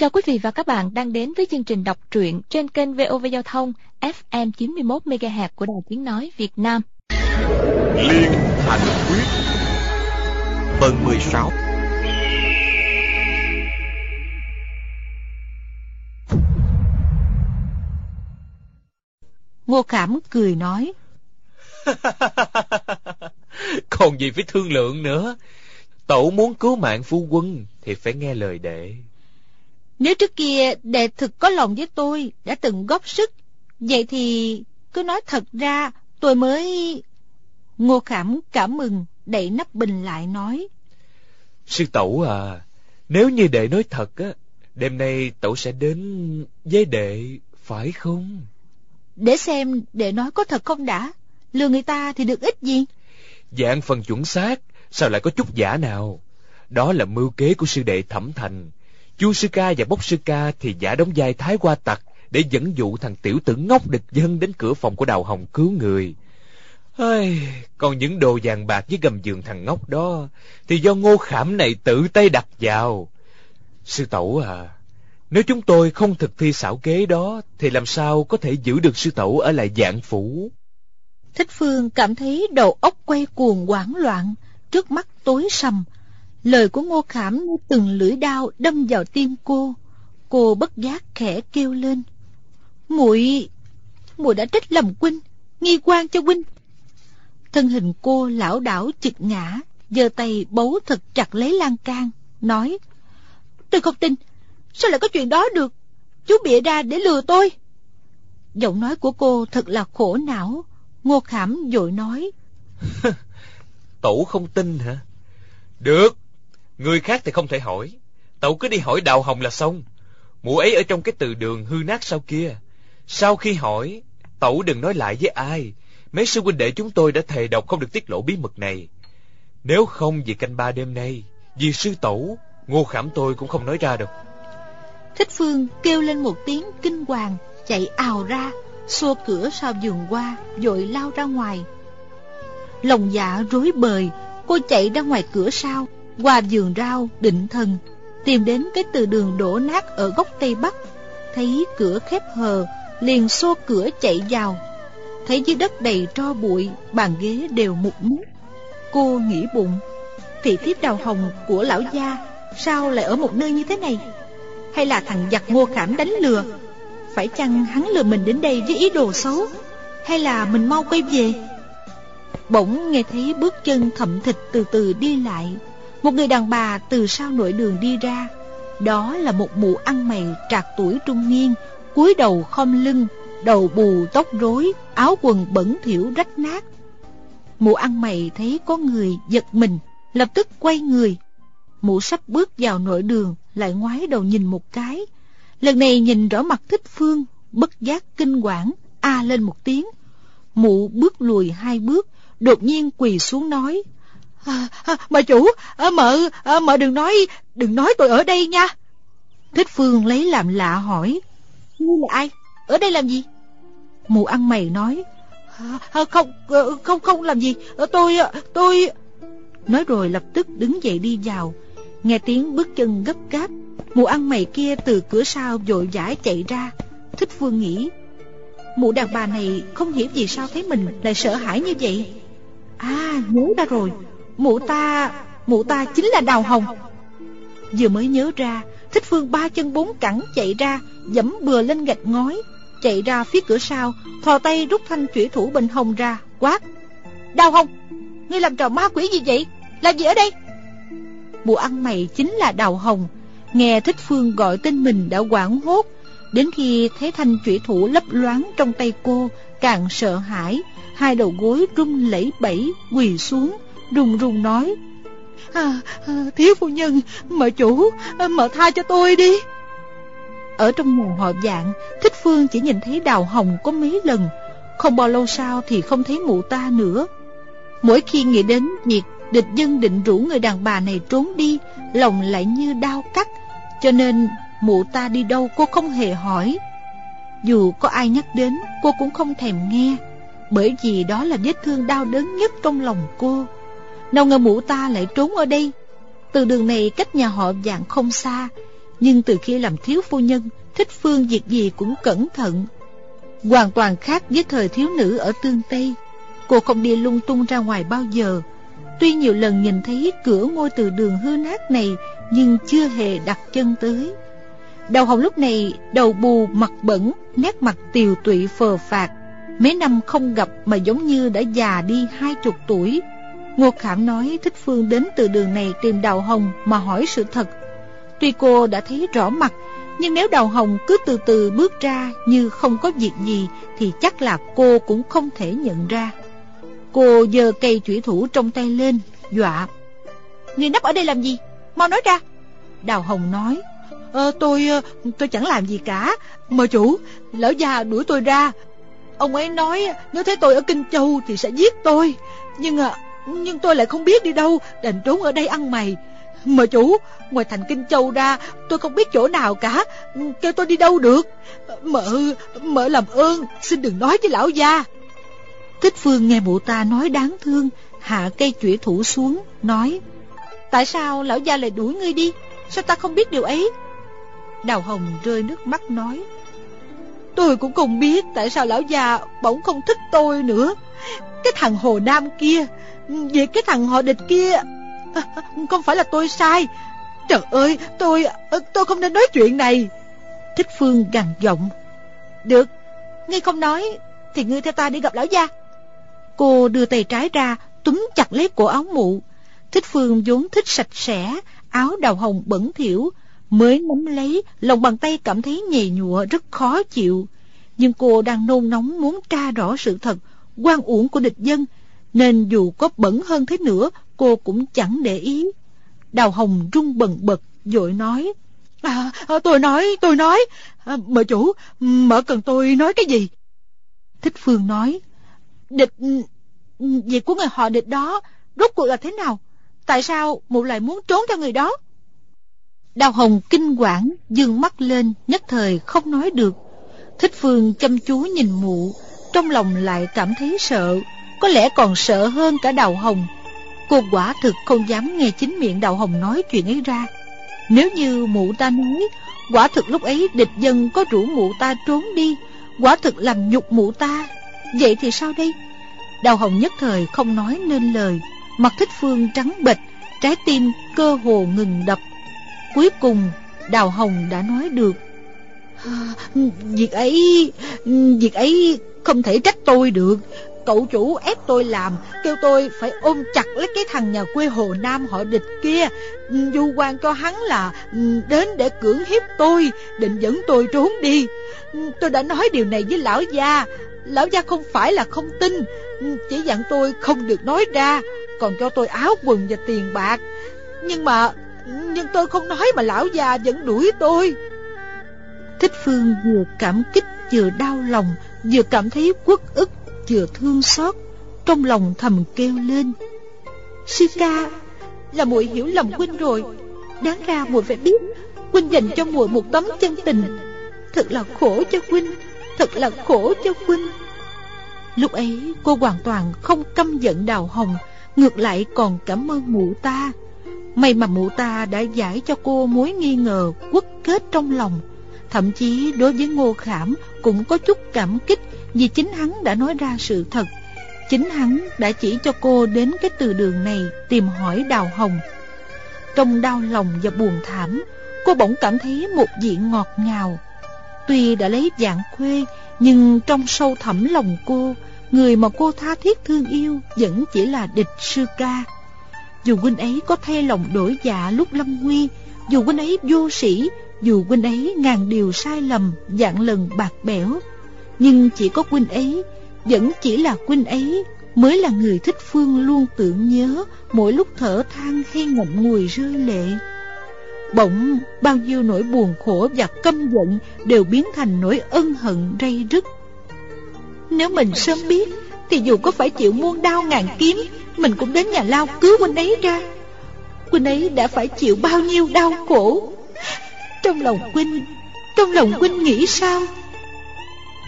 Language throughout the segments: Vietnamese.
Chào quý vị và các bạn đang đến với chương trình đọc truyện trên kênh VOV Giao thông FM 91 MHz của Đài Tiếng nói Việt Nam. Liên Thành Quyết Phần 16 Ngô Khảm cười nói Còn gì phải thương lượng nữa? Tẩu muốn cứu mạng phu quân Thì phải nghe lời đệ Nếu trước kia đệ thực có lòng với tôi Đã từng góp sức Vậy thì cứ nói thật ra Tôi mới Ngô Khảm cảm mừng Đẩy nắp bình lại nói. Sư tẩu à Nếu như đệ nói thật á Đêm nay tẩu sẽ đến với đệ Phải không? Để xem đệ nói có thật không đã Lừa người ta thì được ít gì? Dạng phần chuẩn xác Sao lại có chút giả nào? Đó là mưu kế của sư đệ thẩm thành Chu sư ca và bốc sư ca Thì giả đóng vai thái qua tặc Để dẫn dụ thằng tiểu tử ngốc địch dân Đến cửa phòng của đào hồng cứu người. Ây, còn những đồ vàng bạc với gầm giường thằng ngốc đó Thì do ngô khảm này tự tay đặt vào. Sư tẩu à Nếu chúng tôi không thực thi xảo kế đó Thì làm sao có thể giữ được sư tẩu ở lại dạng phủ? Thích Phương cảm thấy đầu óc quay cuồng hoảng loạn Trước mắt tối sầm Lời của Ngô Khảm như từng lưỡi đao đâm vào tim cô. Cô bất giác khẽ kêu lên. Muội muội đã trách lầm huynh, nghi quan cho huynh. Thân hình cô lảo đảo chực ngã, giơ tay bấu thật chặt lấy lan can, nói, tôi không tin. Sao lại có chuyện đó được? Chú bịa ra để lừa tôi. Giọng nói của cô thật là khổ não. Ngô khảm vội nói, tẩu không tin hả? Được người khác thì không thể hỏi. Tẩu cứ đi hỏi đào hồng là xong. Mụ ấy ở trong cái từ đường hư nát sau kia. Sau khi hỏi, tẩu đừng nói lại với ai. Mấy sư huynh đệ chúng tôi đã thề độc không được tiết lộ bí mật này. Nếu không vì canh ba đêm nay, vì sư tẩu, ngô khảm tôi cũng không nói ra đâu. Thích phương kêu lên một tiếng kinh hoàng, chạy ào ra, xô cửa sau giường qua vội lao ra ngoài. Lòng dạ rối bời, cô chạy ra ngoài cửa sau qua giường rau, định thần, tìm đến cái từ đường đổ nát ở góc tây bắc. Thấy cửa khép hờ, liền xô cửa chạy vào. Thấy dưới đất đầy tro bụi, bàn ghế đều mục nát cô nghĩ bụng, thị thiếp đào hồng của lão gia, sao lại ở một nơi như thế này? Hay là thằng giặc ngô khảm đánh lừa? Phải chăng hắn lừa mình đến đây với ý đồ xấu? Hay là mình mau quay về? Bỗng nghe thấy bước chân thậm thịt từ từ đi lại một người đàn bà từ sau nội đường đi ra, đó là một mụ ăn mày trạc tuổi trung niên, cúi đầu khom lưng, đầu bù tóc rối, áo quần bẩn thỉu rách nát. Mụ ăn mày thấy có người giật mình, lập tức quay người. Mụ sắp bước vào nội đường, lại ngoái đầu nhìn một cái. Lần này nhìn rõ mặt thích phương, bất giác kinh quản a lên một tiếng. Mụ bước lùi hai bước, đột nhiên quỳ xuống nói à, à, chủ à, mợ à, mợ đừng nói đừng nói tôi ở đây nha. Thích phương lấy làm lạ hỏi. Ngươi là ai? Ở đây làm gì? Mụ ăn mày nói. À, không ờ, không không làm gì. Ờ, tôi ờ, tôi nói rồi lập tức đứng dậy đi vào. Nghe tiếng bước chân gấp gáp mụ ăn mày kia từ cửa sau vội vã chạy ra. Thích phương nghĩ mụ đàn bà này không hiểu vì sao thấy mình lại sợ hãi như vậy. À nhớ ra rồi mụ ta mụ ta chính là đào hồng. Vừa mới nhớ ra, thích phương ba chân bốn cẳng chạy ra, dẫm bừa lên gạch ngói, chạy ra phía cửa sau, thò tay rút thanh chủy thủ bình hồng ra, quát. Đào hồng, ngươi làm trò ma quỷ gì vậy? Làm gì ở đây? Mụ ăn mày chính là đào hồng. Nghe thích phương gọi tên mình đã quảng hốt. Đến khi thấy thanh chủy thủ lấp loáng trong tay cô, càng sợ hãi. Hai đầu gối run lẩy bẩy, quỳ xuống run run nói. À, à, thiếu phu nhân mợ chủ à, mợ tha cho tôi đi. Ở trong mùa họ dạng thích phương chỉ nhìn thấy đào hồng có mấy lần. Không bao lâu sau thì không thấy mụ ta nữa. Mỗi khi nghĩ đến việc địch dân định rủ người đàn bà này trốn đi lòng lại như đau cắt. Cho nên mụ ta đi đâu cô không hề hỏi. Dù có ai nhắc đến cô cũng không thèm nghe. Bởi vì đó là vết thương đau đớn nhất trong lòng cô nào ngờ mụ ta lại trốn ở đây. Từ đường này cách nhà họ dạng không xa, Nhưng từ khi làm thiếu phu nhân, Thích Phương việc gì cũng cẩn thận. Hoàn toàn khác với thời thiếu nữ ở Tương Tây. Cô không đi lung tung ra ngoài bao giờ. Tuy nhiều lần nhìn thấy cửa ngôi từ đường hư nát này, Nhưng chưa hề đặt chân tới. Đầu hồng lúc này, đầu bù, mặt bẩn, Nét mặt tiều tụy phờ phạt Mấy năm không gặp mà giống như đã già đi hai chục tuổi. Ngô Khảm nói Thích Phương đến từ đường này tìm Đào Hồng mà hỏi sự thật. Tuy cô đã thấy rõ mặt Nhưng nếu Đào Hồng cứ từ từ bước ra như không có việc gì Thì chắc là cô cũng không thể nhận ra. Cô giơ cây chủy thủ trong tay lên Dọa. Người nấp ở đây làm gì? Mau nói ra. Đào Hồng nói ờ, Tôi ờ, tôi chẳng làm gì cả. Mời chủ Lão già đuổi tôi ra. Ông ấy nói nếu thấy tôi ở Kinh Châu thì sẽ giết tôi. Nhưng ờ, nhưng tôi lại không biết đi đâu Đành trốn ở đây ăn mày. Mời chủ Ngoài thành Kinh Châu ra Tôi không biết chỗ nào cả. Kêu tôi đi đâu được? Mợ Mợ làm ơn Xin đừng nói với lão gia. Thích Phương nghe mụ ta nói đáng thương Hạ cây chủy thủ xuống Nói Tại sao lão gia lại đuổi ngươi đi? Sao ta không biết điều ấy? Đào Hồng rơi nước mắt nói Tôi cũng không biết tại sao lão già bỗng không thích tôi nữa. Cái thằng Hồ Nam kia vì cái thằng họ địch kia Không phải là tôi sai. Trời ơi tôi tôi không nên nói chuyện này. Thích Phương gằn giọng. Được Ngươi không nói Thì ngươi theo ta đi gặp lão gia. Cô đưa tay trái ra Túm chặt lấy cổ áo mụ. Thích Phương vốn thích sạch sẽ Áo đào hồng bẩn thỉu Mới nắm lấy, lòng bàn tay cảm thấy nhầy nhụa rất khó chịu. Nhưng cô đang nôn nóng muốn tra rõ sự thật, quan uổng của địch dân, nên dù có bẩn hơn thế nữa, cô cũng chẳng để ý. Đào Hồng rung bần bật, dội nói. À, à, tôi nói, tôi nói, à, mợ chủ, mợ cần tôi nói cái gì? Thích Phương nói, địch, việc của người họ địch đó, rốt cuộc là thế nào? Tại sao mụ lại muốn trốn cho người đó? Đào Hồng kinh quản, dương mắt lên, nhất thời không nói được. Thích Phương chăm chú nhìn mụ, trong lòng lại cảm thấy sợ, có lẽ còn sợ hơn cả Đào Hồng. Cô quả thực không dám nghe chính miệng Đào Hồng nói chuyện ấy ra. Nếu như mụ ta nói, quả thực lúc ấy địch dân có rủ mụ ta trốn đi, quả thực làm nhục mụ ta. Vậy thì sao đây? Đào Hồng nhất thời không nói nên lời, mặt thích phương trắng bệch, trái tim cơ hồ ngừng đập. Cuối cùng Đào Hồng đã nói được Việc ấy Việc ấy không thể trách tôi được Cậu chủ ép tôi làm, Kêu tôi phải ôm chặt lấy cái thằng nhà quê Hồ Nam họ địch kia. Du quan cho hắn là ừ, Đến để cưỡng hiếp tôi, Định dẫn tôi trốn đi. Ừ, tôi đã nói điều này với lão gia. Lão gia không phải là không tin ừ, Chỉ dặn tôi không được nói ra, Còn cho tôi áo quần và tiền bạc. Nhưng mà nhưng tôi không nói mà lão già vẫn đuổi tôi. Thích Phương vừa cảm kích, vừa đau lòng, Vừa cảm thấy quất ức vừa thương xót, Trong lòng thầm kêu lên. Sư ca, Là muội hiểu lầm huynh rồi. Đáng ra muội phải biết, Huynh dành cho muội một tấm chân tình. Thật là khổ cho huynh, Thật là khổ cho huynh. Lúc ấy, cô hoàn toàn không căm giận đào hồng, Ngược lại còn cảm ơn mụ ta. May mà mụ ta đã giải cho cô mối nghi ngờ quất kết trong lòng. Thậm chí đối với Ngô Khảm cũng có chút cảm kích vì chính hắn đã nói ra sự thật, Chính hắn đã chỉ cho cô đến cái từ đường này tìm hỏi Đào Hồng. Trong đau lòng và buồn thảm, Cô bỗng cảm thấy một vị ngọt ngào. Tuy đã lấy dạng khuê, Nhưng trong sâu thẳm lòng cô, Người mà cô tha thiết thương yêu Vẫn chỉ là địch sư ca. Dù huynh ấy có thay lòng đổi dạ lúc lâm nguy, Dù huynh ấy vô sĩ Dù huynh ấy ngàn điều sai lầm Dạng lần bạc bẽo nhưng chỉ có huynh ấy Vẫn chỉ là huynh ấy Mới là người thích phương luôn tưởng nhớ Mỗi lúc thở than hay ngậm ngùi rơi lệ. Bỗng bao nhiêu nỗi buồn khổ và căm giận Đều biến thành nỗi ân hận rây rứt. Nếu mình sớm biết, Thì dù có phải chịu muôn đau ngàn kiếm, mình cũng đến nhà lao cứu huynh ấy ra. Huynh ấy đã phải chịu bao nhiêu đau khổ? Trong lòng huynh Trong lòng huynh nghĩ sao?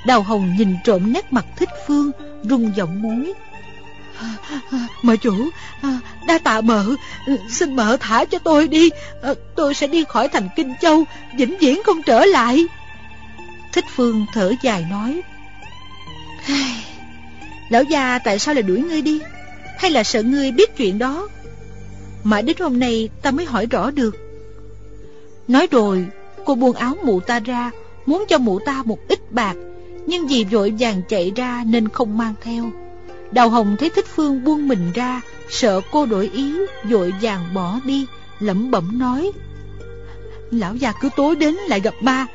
Đào Hồng nhìn trộm nét mặt thích phương, Rung giọng muốn. Mợ chủ, Đa tạ mợ, Xin mợ thả cho tôi đi, Tôi sẽ đi khỏi thành Kinh Châu, Vĩnh viễn không trở lại. Thích Phương thở dài nói. Lão già tại sao lại đuổi ngươi đi? Hay là sợ ngươi biết chuyện đó? Mãi đến hôm nay ta mới hỏi rõ được. Nói rồi, Cô buông áo mụ ta ra, Muốn cho mụ ta một ít bạc nhưng vì vội vàng chạy ra nên không mang theo. Đào Hồng thấy Thích Phương buông mình ra Sợ cô đổi ý Vội vàng bỏ đi Lẩm bẩm nói Lão già cứ tối đến lại gặp ma,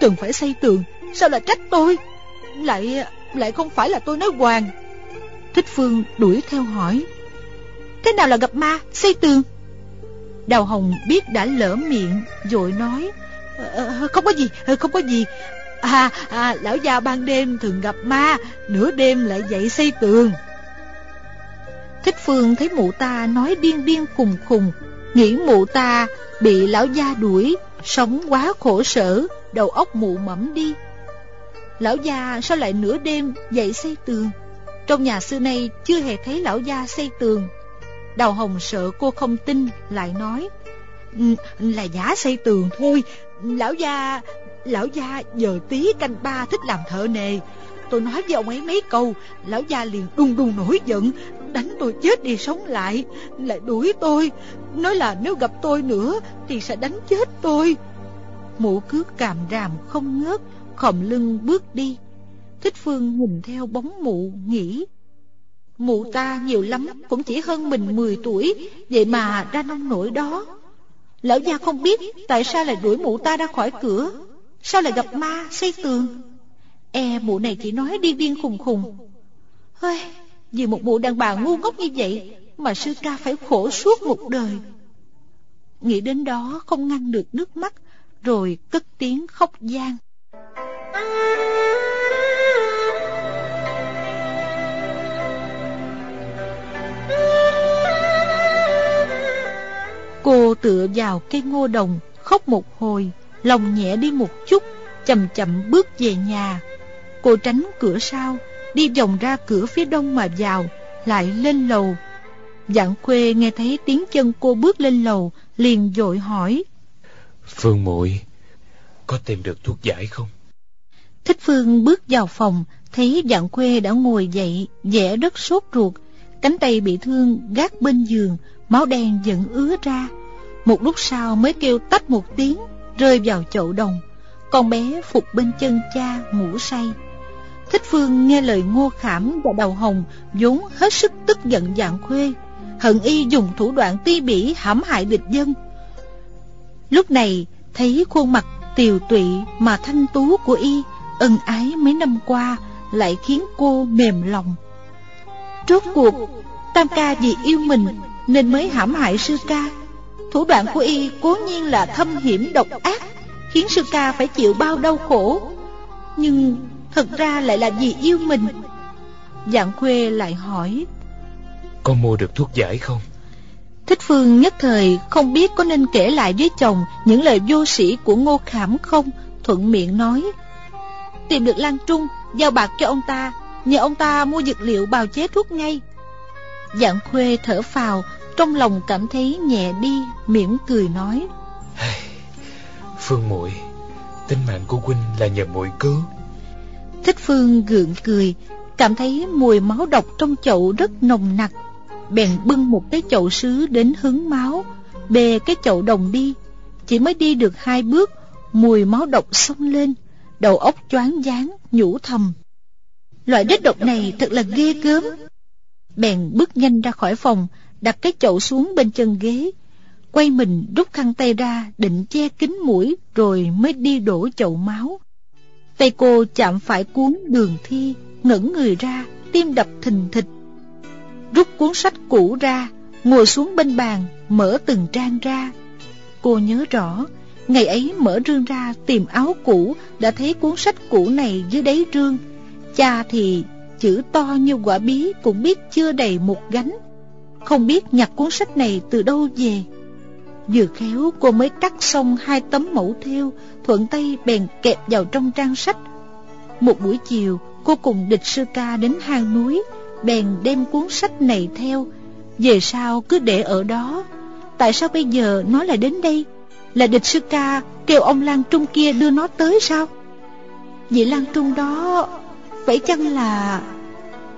Cần phải xây tường Sao lại trách tôi? Lại lại không phải là tôi nói hoàng. Thích Phương đuổi theo hỏi Thế nào là gặp ma xây tường? Đào Hồng biết đã lỡ miệng vội nói ờ, ờ, Không có gì ờ, không có gì. À, à lão già ban đêm thường gặp ma Nửa đêm lại dậy xây tường. Thích Phương thấy mụ ta nói điên điên khùng khùng Nghĩ mụ ta bị lão gia đuổi Sống quá khổ sở Đầu óc mụ mẫm đi. Lão gia sao lại nửa đêm dậy xây tường? Trong nhà xưa nay chưa hề thấy lão gia xây tường. Đào Hồng sợ cô không tin Lại nói ừ, Là giả xây tường thôi. Lão gia Lão gia giờ tí canh ba thích làm thợ nề Tôi nói với ông ấy mấy câu Lão gia liền đùng đùng nổi giận Đánh tôi chết đi sống lại Lại đuổi tôi Nói là nếu gặp tôi nữa Thì sẽ đánh chết tôi Mụ cứ càm ràm không ngớt khom lưng bước đi. Thích Phương nhìn theo bóng mụ, nghĩ. Mụ ta nhiều lắm cũng chỉ hơn mình 10 tuổi, vậy mà ra nông nổi đó. Lão gia không biết tại sao lại đuổi mụ ta ra khỏi cửa, sao lại gặp ma xây tường. E mụ này chỉ nói điên điên khùng khùng. Hơi, vì một mụ đàn bà ngu ngốc như vậy mà sư ca phải khổ suốt một đời. Nghĩ đến đó không ngăn được nước mắt, rồi cất tiếng khóc gian. Cô tựa vào cây ngô đồng, khóc một hồi, lòng nhẹ đi một chút, chậm chậm bước về nhà. Cô tránh cửa sau, đi vòng ra cửa phía đông mà vào, lại lên lầu. Dạng khuê nghe thấy tiếng chân cô bước lên lầu, liền dội hỏi. Phương muội có tìm được thuốc giải không? Thích Phương bước vào phòng, thấy dạng khuê đã ngồi dậy, vẻ rất sốt ruột, cánh tay bị thương gác bên giường, máu đen vẫn ứa ra. Một lúc sau mới kêu tách một tiếng, rơi vào chậu đồng. Con bé phục bên chân cha ngủ say. Thích Phương nghe lời ngô khảm và đầu hồng vốn hết sức tức giận dạng khuê. Hận y dùng thủ đoạn ti bỉ hãm hại địch dân. Lúc này thấy khuôn mặt tiều tụy mà thanh tú của y ân ái mấy năm qua lại khiến cô mềm lòng. Rốt cuộc, Tam ca vì yêu mình nên mới hãm hại sư ca. Thủ đoạn của y cố nhiên là thâm hiểm độc ác, khiến sư ca phải chịu bao đau khổ. Nhưng thật ra lại là vì yêu mình. Dạng khuê lại hỏi, Có mua được thuốc giải không? Thích Phương nhất thời không biết có nên kể lại với chồng những lời vô sĩ của Ngô Khảm không, thuận miệng nói. Tìm được Lan Trung, giao bạc cho ông ta, nhờ ông ta mua dược liệu bào chế thuốc ngay. Dạng khuê thở phào, trong lòng cảm thấy nhẹ đi, mỉm cười nói. Phương muội tính mạng của huynh là nhờ muội cứu. Thích Phương gượng cười, cảm thấy mùi máu độc trong chậu rất nồng nặc. Bèn bưng một cái chậu sứ đến hứng máu, bê cái chậu đồng đi. Chỉ mới đi được hai bước, mùi máu độc xông lên, đầu óc choáng váng, nhủ thầm. Loại đất độc này thật là ghê gớm. Bèn bước nhanh ra khỏi phòng, đặt cái chậu xuống bên chân ghế, quay mình rút khăn tay ra định che kín mũi rồi mới đi đổ chậu máu. Tay cô chạm phải cuốn đường thi, ngẩng người ra, tim đập thình thịch. Rút cuốn sách cũ ra, ngồi xuống bên bàn, mở từng trang ra. Cô nhớ rõ, Ngày ấy mở rương ra tìm áo cũ Đã thấy cuốn sách cũ này dưới đáy rương Cha thì chữ to như quả bí Cũng biết chưa đầy một gánh không biết nhặt cuốn sách này từ đâu về. Vừa khéo, cô mới cắt xong hai tấm mẫu theo, Thuận tay bèn kẹp vào trong trang sách. Một buổi chiều, cô cùng địch sư ca đến hang núi, bèn đem cuốn sách này theo. Về sau cứ để ở đó. Tại sao bây giờ nó lại đến đây? Là địch sư ca kêu ông Lan Trung kia đưa nó tới sao? Vị Lan Trung đó, Phải chăng là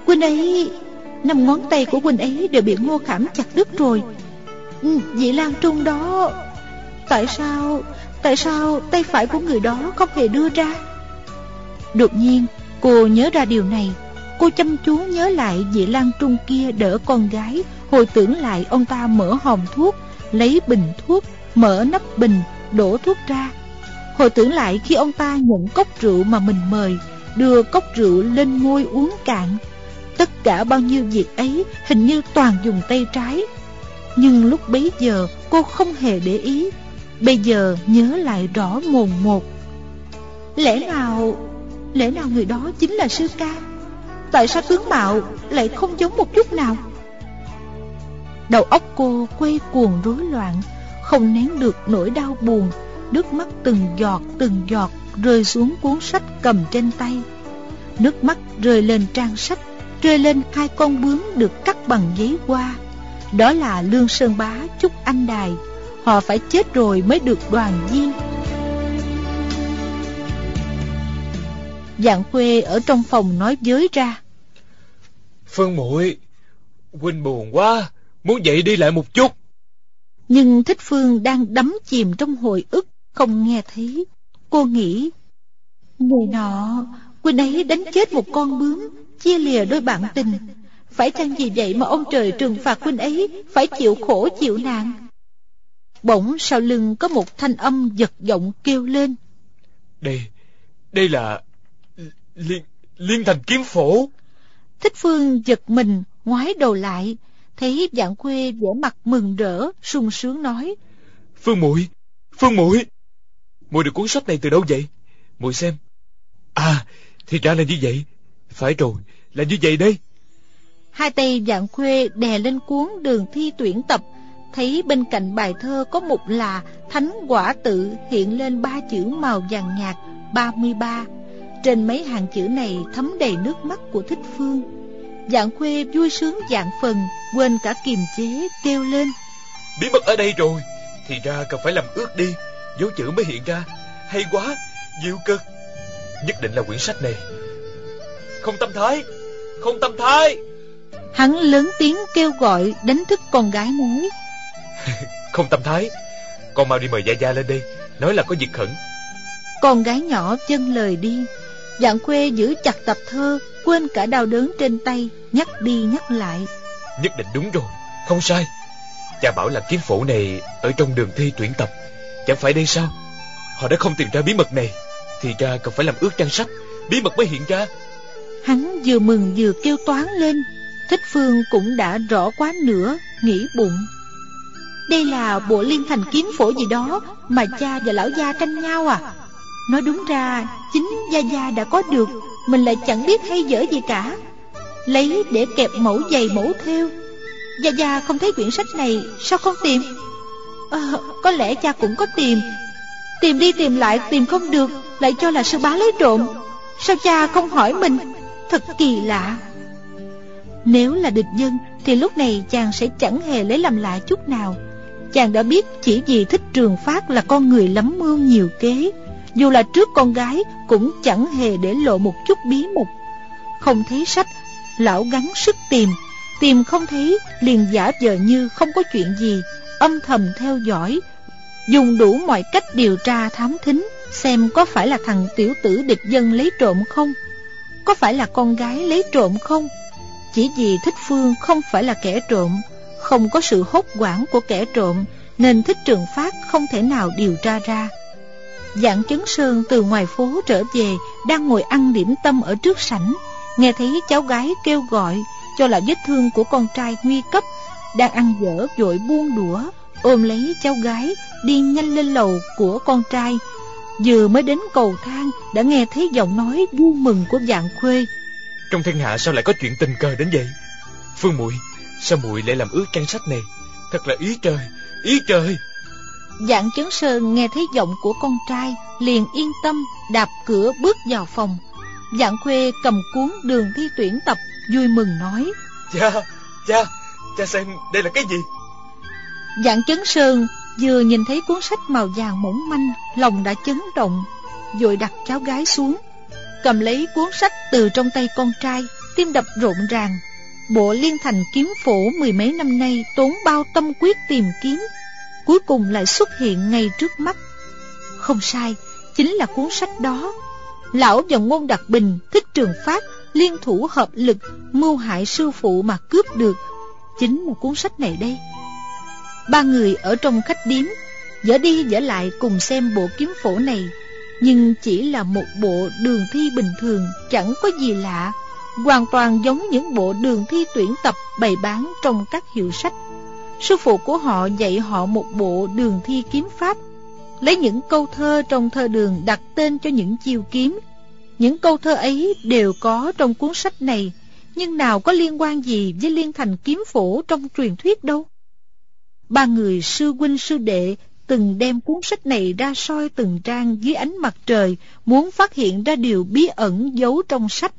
Quên ấy? Năm ngón tay của huynh ấy đều bị ngô khảm chặt đứt rồi. Ừ, Vị Lan Trung đó. Tại sao Tại sao tay phải của người đó không hề đưa ra? Đột nhiên cô nhớ ra điều này. Cô chăm chú nhớ lại vị Lan Trung kia đỡ con gái Hồi tưởng lại ông ta mở hòm thuốc Lấy bình thuốc Mở nắp bình Đổ thuốc ra. Hồi tưởng lại khi ông ta nhận cốc rượu mà mình mời Đưa cốc rượu lên ngôi uống cạn Tất cả bao nhiêu việc ấy Hình như toàn dùng tay trái. Nhưng lúc bấy giờ, cô không hề để ý. Bây giờ nhớ lại rõ mồn một. Lẽ nào Lẽ nào người đó chính là sư ca? Tại sao tướng mạo lại không giống một chút nào? Đầu óc cô quay cuồng rối loạn, Không nén được nỗi đau buồn. Nước mắt từng giọt từng giọt Rơi xuống cuốn sách cầm trên tay. Nước mắt rơi lên trang sách Rơi lên hai con bướm được cắt bằng giấy hoa. Đó là Lương Sơn Bá Trúc Anh Đài. Họ phải chết rồi mới được đoàn viên. Dạng khuê ở trong phòng nói với ra. Phương muội Huynh buồn quá Muốn dậy đi lại một chút. Nhưng Thích Phương đang đắm chìm trong hồi ức Không nghe thấy. Cô nghĩ Ngày nọ Huynh ấy đánh chết một con bướm Chia lìa đôi bạn tình. Phải chăng vì vậy mà ông trời trừng phạt huynh ấy Phải chịu khổ chịu nạn? Bỗng sau lưng có một thanh âm giật giọng kêu lên. Đây Đây là Liên, liên thành kiếm phổ Thích Phương giật mình ngoái đầu lại Thấy dạng khuê vẻ mặt mừng rỡ sung sướng nói. Phương muội Phương muội muội được cuốn sách này từ đâu vậy? Muội xem. À thì ra là như vậy Phải rồi là như vậy đây. Hai tay dạng khuê đè lên cuốn đường thi tuyển tập. Thấy bên cạnh bài thơ có một là Thánh quả tự hiện lên ba chữ màu vàng nhạt 33 Trên mấy hàng chữ này thấm đầy nước mắt của Thích Phương. Dạng khuê vui sướng dạng phần Quên cả kiềm chế kêu lên. Bí mật ở đây rồi Thì ra cần phải làm ước đi. Dấu chữ mới hiện ra Hay quá Diệu cực. Nhất định là quyển sách này Không tâm thái. Không tâm thái. Hắn lớn tiếng kêu gọi đánh thức con gái nói Không tâm thái. Con mau đi mời Gia Gia lên đây Nói là có việc khẩn. Con gái nhỏ chân lời đi. Dạng khuê giữ chặt tập thơ Quên cả đau đớn trên tay Nhắc đi nhắc lại. Nhất định đúng rồi. Không sai. Cha bảo là kiếm phổ này Ở trong đường thi tuyển tập. Chẳng phải đây sao? Họ đã không tìm ra bí mật này. Thì ra cần phải làm ước trang sách. Bí mật mới hiện ra Hắn vừa mừng vừa kêu toán lên. Thích Phương cũng đã rõ quá nữa Nghĩ bụng. Đây là bộ liên thành kiếm phổ gì đó Mà cha và lão gia tranh nhau à? Nói đúng ra Chính Gia Gia đã có được Mình lại chẳng biết hay dở gì cả. Lấy để kẹp mẫu giày mẫu theo Gia Gia không thấy quyển sách này Sao không tìm? À, Có lẽ cha cũng có tìm. Tìm đi tìm lại tìm không được Lại cho là sư bá lấy trộm. Sao cha không hỏi mình? Thật kỳ lạ. Nếu là địch dân Thì lúc này chàng sẽ chẳng hề lấy làm lạ chút nào. Chàng đã biết chỉ vì thích trường phát là con người lắm mưu nhiều kế. Dù là trước con gái, Cũng chẳng hề để lộ một chút bí mật Không thấy sách, Lão gắng sức tìm. Tìm không thấy, liền giả vờ như không có chuyện gì. Âm thầm theo dõi, Dùng đủ mọi cách điều tra thám thính, Xem có phải là thằng tiểu tử địch dân lấy trộm không. Có phải là con gái lấy trộm không? Chỉ vì thích phương không phải là kẻ trộm, Không có sự hốt quản của kẻ trộm, Nên thích trường phát không thể nào điều tra ra. Dạng chấn sơn từ ngoài phố trở về, Đang ngồi ăn điểm tâm ở trước sảnh, Nghe thấy cháu gái kêu gọi Cho là vết thương của con trai nguy cấp, Đang ăn dở vội buông đũa, Ôm lấy cháu gái Đi nhanh lên lầu của con trai Vừa mới đến cầu thang Đã nghe thấy giọng nói vui mừng của dạng khuê. Trong thiên hạ sao lại có chuyện tình cờ đến vậy? Phương muội Sao muội lại làm ước trang sách này? Thật là ý trời Ý trời. Dạng chấn sơn nghe thấy giọng của con trai Liền yên tâm đạp cửa bước vào phòng. Dạng khuê cầm cuốn đường thi tuyển tập Vui mừng nói. Cha, cha, cha xem đây là cái gì? Dạng chấn sơn vừa nhìn thấy cuốn sách màu vàng mỏng manh, Lòng đã chấn động, Rồi đặt cháu gái xuống. Cầm lấy cuốn sách từ trong tay con trai, Tim đập rộn ràng. Bộ liên thành kiếm phổ mười mấy năm nay Tốn bao tâm quyết tìm kiếm, Cuối cùng lại xuất hiện ngay trước mắt. Không sai, Chính là cuốn sách đó. Lão và ngôn đặc bình Thích trường phát, Liên thủ hợp lực, Mưu hại sư phụ mà cướp được. Chính là cuốn sách này đây. Ba người ở trong khách điếm, Dở đi dở lại cùng xem bộ kiếm phổ này. Nhưng chỉ là một bộ đường thi bình thường, Chẳng có gì lạ. Hoàn toàn giống những bộ đường thi tuyển tập bày bán trong các hiệu sách. Sư phụ của họ dạy họ một bộ đường thi kiếm pháp. Lấy những câu thơ trong thơ đường đặt tên cho những chiêu kiếm. Những câu thơ ấy đều có trong cuốn sách này, Nhưng nào có liên quan gì với liên thành kiếm phổ trong truyền thuyết đâu? Ba người sư huynh sư đệ từng đem cuốn sách này ra soi từng trang dưới ánh mặt trời, muốn phát hiện ra điều bí ẩn giấu trong sách.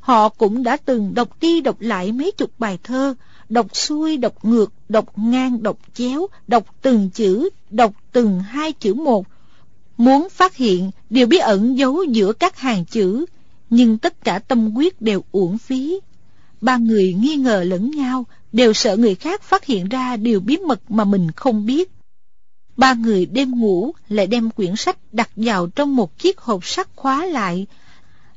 Họ cũng đã từng đọc đi đọc lại mấy chục bài thơ, đọc xuôi, đọc ngược, đọc ngang, đọc chéo, đọc từng chữ, đọc từng hai chữ một. Muốn phát hiện điều bí ẩn giấu giữa các hàng chữ, nhưng tất cả tâm quyết đều uổng phí. Ba người nghi ngờ lẫn nhau, đều sợ người khác phát hiện ra điều bí mật mà mình không biết. Ba người đêm ngủ lại đem quyển sách đặt vào trong một chiếc hộp sắt khóa lại,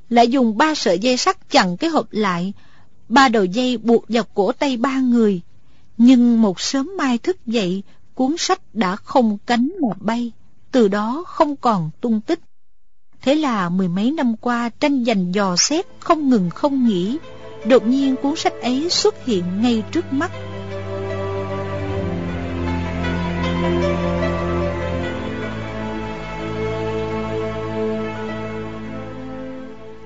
lại dùng ba sợi dây sắt chặn cái hộp lại, ba đầu dây buộc vào cổ tay ba người. Nhưng một sớm mai thức dậy, cuốn sách đã không cánh mà bay, từ đó không còn tung tích. Thế là mười mấy năm qua tranh giành dò xét không ngừng không nghỉ, đột nhiên cuốn sách ấy xuất hiện ngay trước mắt.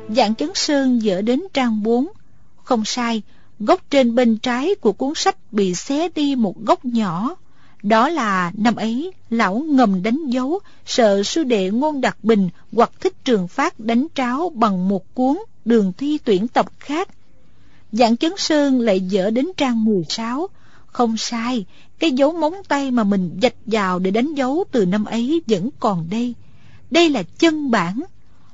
Dạng chấn sơn dở đến trang 4. Không sai, góc trên bên trái của cuốn sách bị xé đi một góc nhỏ. Đó là năm ấy lão ngầm đánh dấu sợ sư đệ ngôn đặc bình hoặc thích trường phát đánh tráo bằng một cuốn đường thi tuyển tập khác. Dạng chấn sơn lại dở đến trang 16. Không sai, cái dấu móng tay mà mình dạch vào để đánh dấu từ năm ấy vẫn còn đây. Đây là chân bản.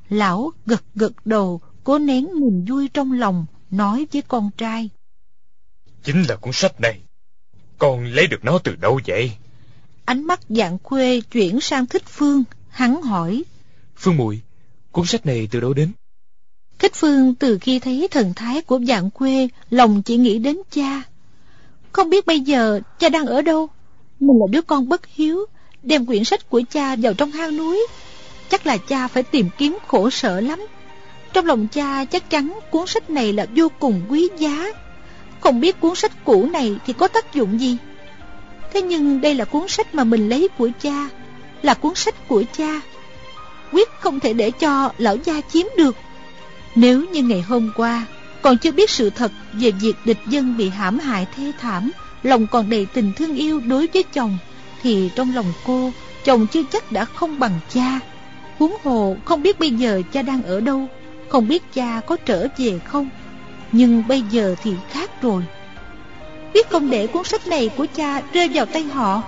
Lão gật gật đầu, cố nén niềm vui trong lòng, nói với con trai. Chính là cuốn sách này. Con lấy được nó từ đâu vậy? Ánh mắt dạng khuê chuyển sang thích phương, hắn hỏi. Phương Mùi, cuốn sách này từ đâu đến? Thích phương từ khi thấy thần thái của dạng quê, lòng chỉ nghĩ đến cha. Không biết bây giờ cha đang ở đâu? Mình là đứa con bất hiếu, đem quyển sách của cha vào trong hang núi. Chắc là cha phải tìm kiếm khổ sở lắm. Trong lòng cha chắc chắn cuốn sách này là vô cùng quý giá. Không biết cuốn sách cũ này thì có tác dụng gì. Thế nhưng đây là cuốn sách mà mình lấy của cha, là cuốn sách của cha. Quyết không thể để cho lão gia chiếm được. Nếu như ngày hôm qua còn chưa biết sự thật về việc địch dân bị hãm hại thê thảm, lòng còn đầy tình thương yêu đối với chồng, thì trong lòng cô, chồng chưa chắc đã không bằng cha. Huống hồ không biết bây giờ cha đang ở đâu, không biết cha có trở về không. Nhưng bây giờ thì khác rồi. Biết không để cuốn sách này của cha rơi vào tay họ.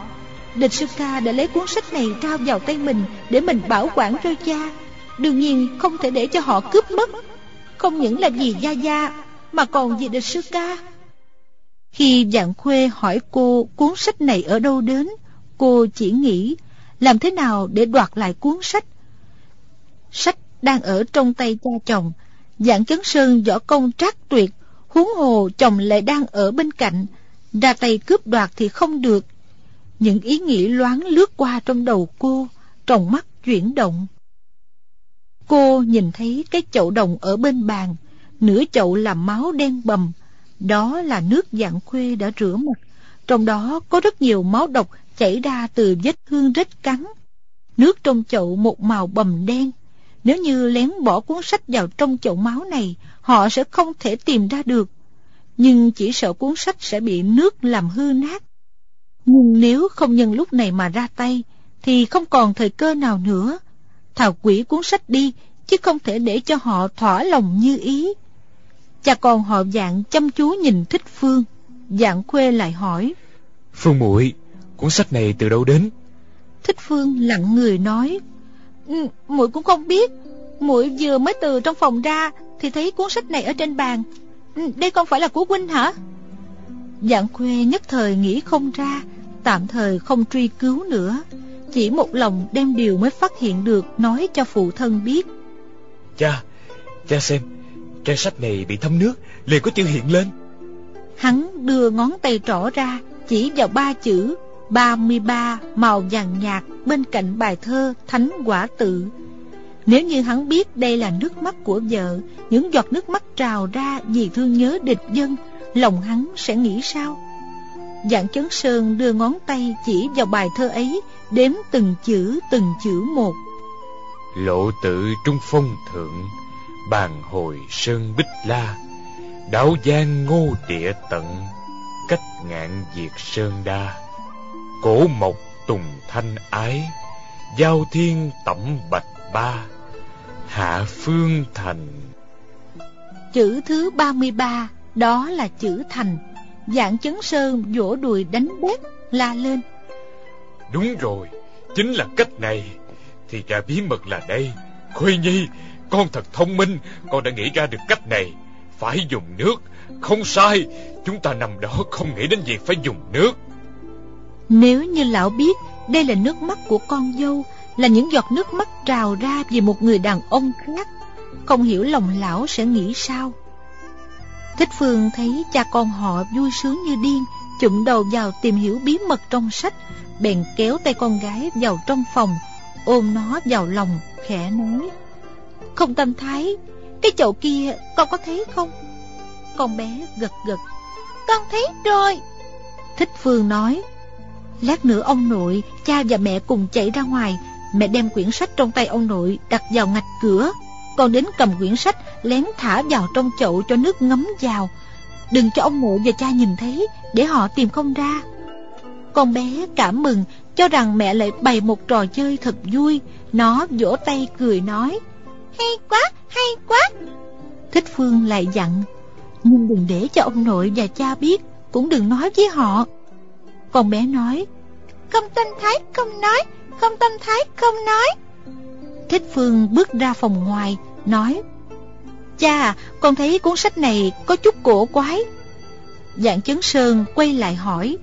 Địch sư ca đã lấy cuốn sách này trao vào tay mình để mình bảo quản cho cha. Đương nhiên không thể để cho họ cướp mất. Không những là vì Gia Gia, Mà còn vì địch sư ca. Khi dạng khuê hỏi cô cuốn sách này ở đâu đến, Cô chỉ nghĩ, Làm thế nào để đoạt lại cuốn sách? Sách đang ở trong tay cha chồng Dạng chấn sơn võ công trác tuyệt, Huống hồ chồng lại đang ở bên cạnh, Ra tay cướp đoạt thì không được. Những ý nghĩ loáng lướt qua trong đầu cô, Trong mắt chuyển động. Cô nhìn thấy cái chậu đồng ở bên bàn, nửa chậu là máu đen bầm. Đó là nước dạng khuê đã rửa mặt. Trong đó có rất nhiều máu độc chảy ra từ vết thương rết cắn. Nước trong chậu một màu bầm đen. Nếu như lén bỏ cuốn sách vào trong chậu máu này, họ sẽ không thể tìm ra được. Nhưng chỉ sợ cuốn sách sẽ bị nước làm hư nát. Nhưng nếu không nhân lúc này mà ra tay, thì không còn thời cơ nào nữa thảo quỷ cuốn sách đi, chứ không thể để cho họ thỏa lòng như ý. Cha con họ dạng chăm chú nhìn thích Phương. Dạng khuê lại hỏi. Phương muội cuốn sách này từ đâu đến? Thích Phương lặng người nói. Ừ, muội cũng không biết. muội vừa mới từ trong phòng ra thì thấy cuốn sách này ở trên bàn. Ừ, đây không phải là của huynh hả? Dạng khuê nhất thời nghĩ không ra, tạm thời không truy cứu nữa. Chỉ một lòng đem điều mới phát hiện được nói cho phụ thân biết. Cha, cha xem, trang sách này bị thấm nước, liền có chữ hiện lên. Hắn đưa ngón tay trỏ ra, chỉ vào ba chữ 33 màu vàng nhạt bên cạnh bài thơ Thánh Quả Tự. Nếu như hắn biết đây là nước mắt của vợ, những giọt nước mắt trào ra vì thương nhớ địch dân, lòng hắn sẽ nghĩ sao? Dạng chấn sơn đưa ngón tay chỉ vào bài thơ ấy, đếm từng chữ từng chữ một. Lộ tự trung phong thượng, bàn hồi sơn bích la, đảo giang ngô địa tận, cách ngạn diệt sơn đa. Cổ mộc tùng thanh ái, giao thiên tẩm bạch ba, hạ phương thành. Chữ thứ 33 đó là chữ thành Dạng chấn sơn vỗ đùi đánh bét La lên. Đúng rồi Chính là cách này. Thì ra bí mật là đây. Khuê Nhi Con thật thông minh Con đã nghĩ ra được cách này. Phải dùng nước Không sai Chúng ta nằm đó không nghĩ đến việc phải dùng nước. Nếu như lão biết Đây là nước mắt của con dâu Là những giọt nước mắt trào ra Vì một người đàn ông khác Không hiểu lòng lão sẽ nghĩ sao Thích Phương thấy cha con họ vui sướng như điên, chụm đầu vào tìm hiểu bí mật trong sách, bèn kéo tay con gái vào trong phòng, ôm nó vào lòng, khẽ nói. Không tâm thái, cái chậu kia con có thấy không? Con bé gật gật. Con thấy rồi. Thích Phương nói. Lát nữa ông nội, cha và mẹ cùng chạy ra ngoài, mẹ đem quyển sách trong tay ông nội đặt vào ngạch cửa. Con đến cầm quyển sách lén thả vào trong chậu cho nước ngấm vào. Đừng cho ông nội và cha nhìn thấy Để họ tìm không ra. Con bé cảm mừng Cho rằng mẹ lại bày một trò chơi thật vui. Nó vỗ tay cười nói Hay quá, hay quá. Thích Phương lại dặn Nhưng đừng để cho ông nội và cha biết Cũng đừng nói với họ. Con bé nói Không tâm thái không nói Không tâm thái không nói. Thích Phương bước ra phòng ngoài Nói Cha, con thấy cuốn sách này có chút cổ quái. Dạng chấn sơn quay lại hỏi.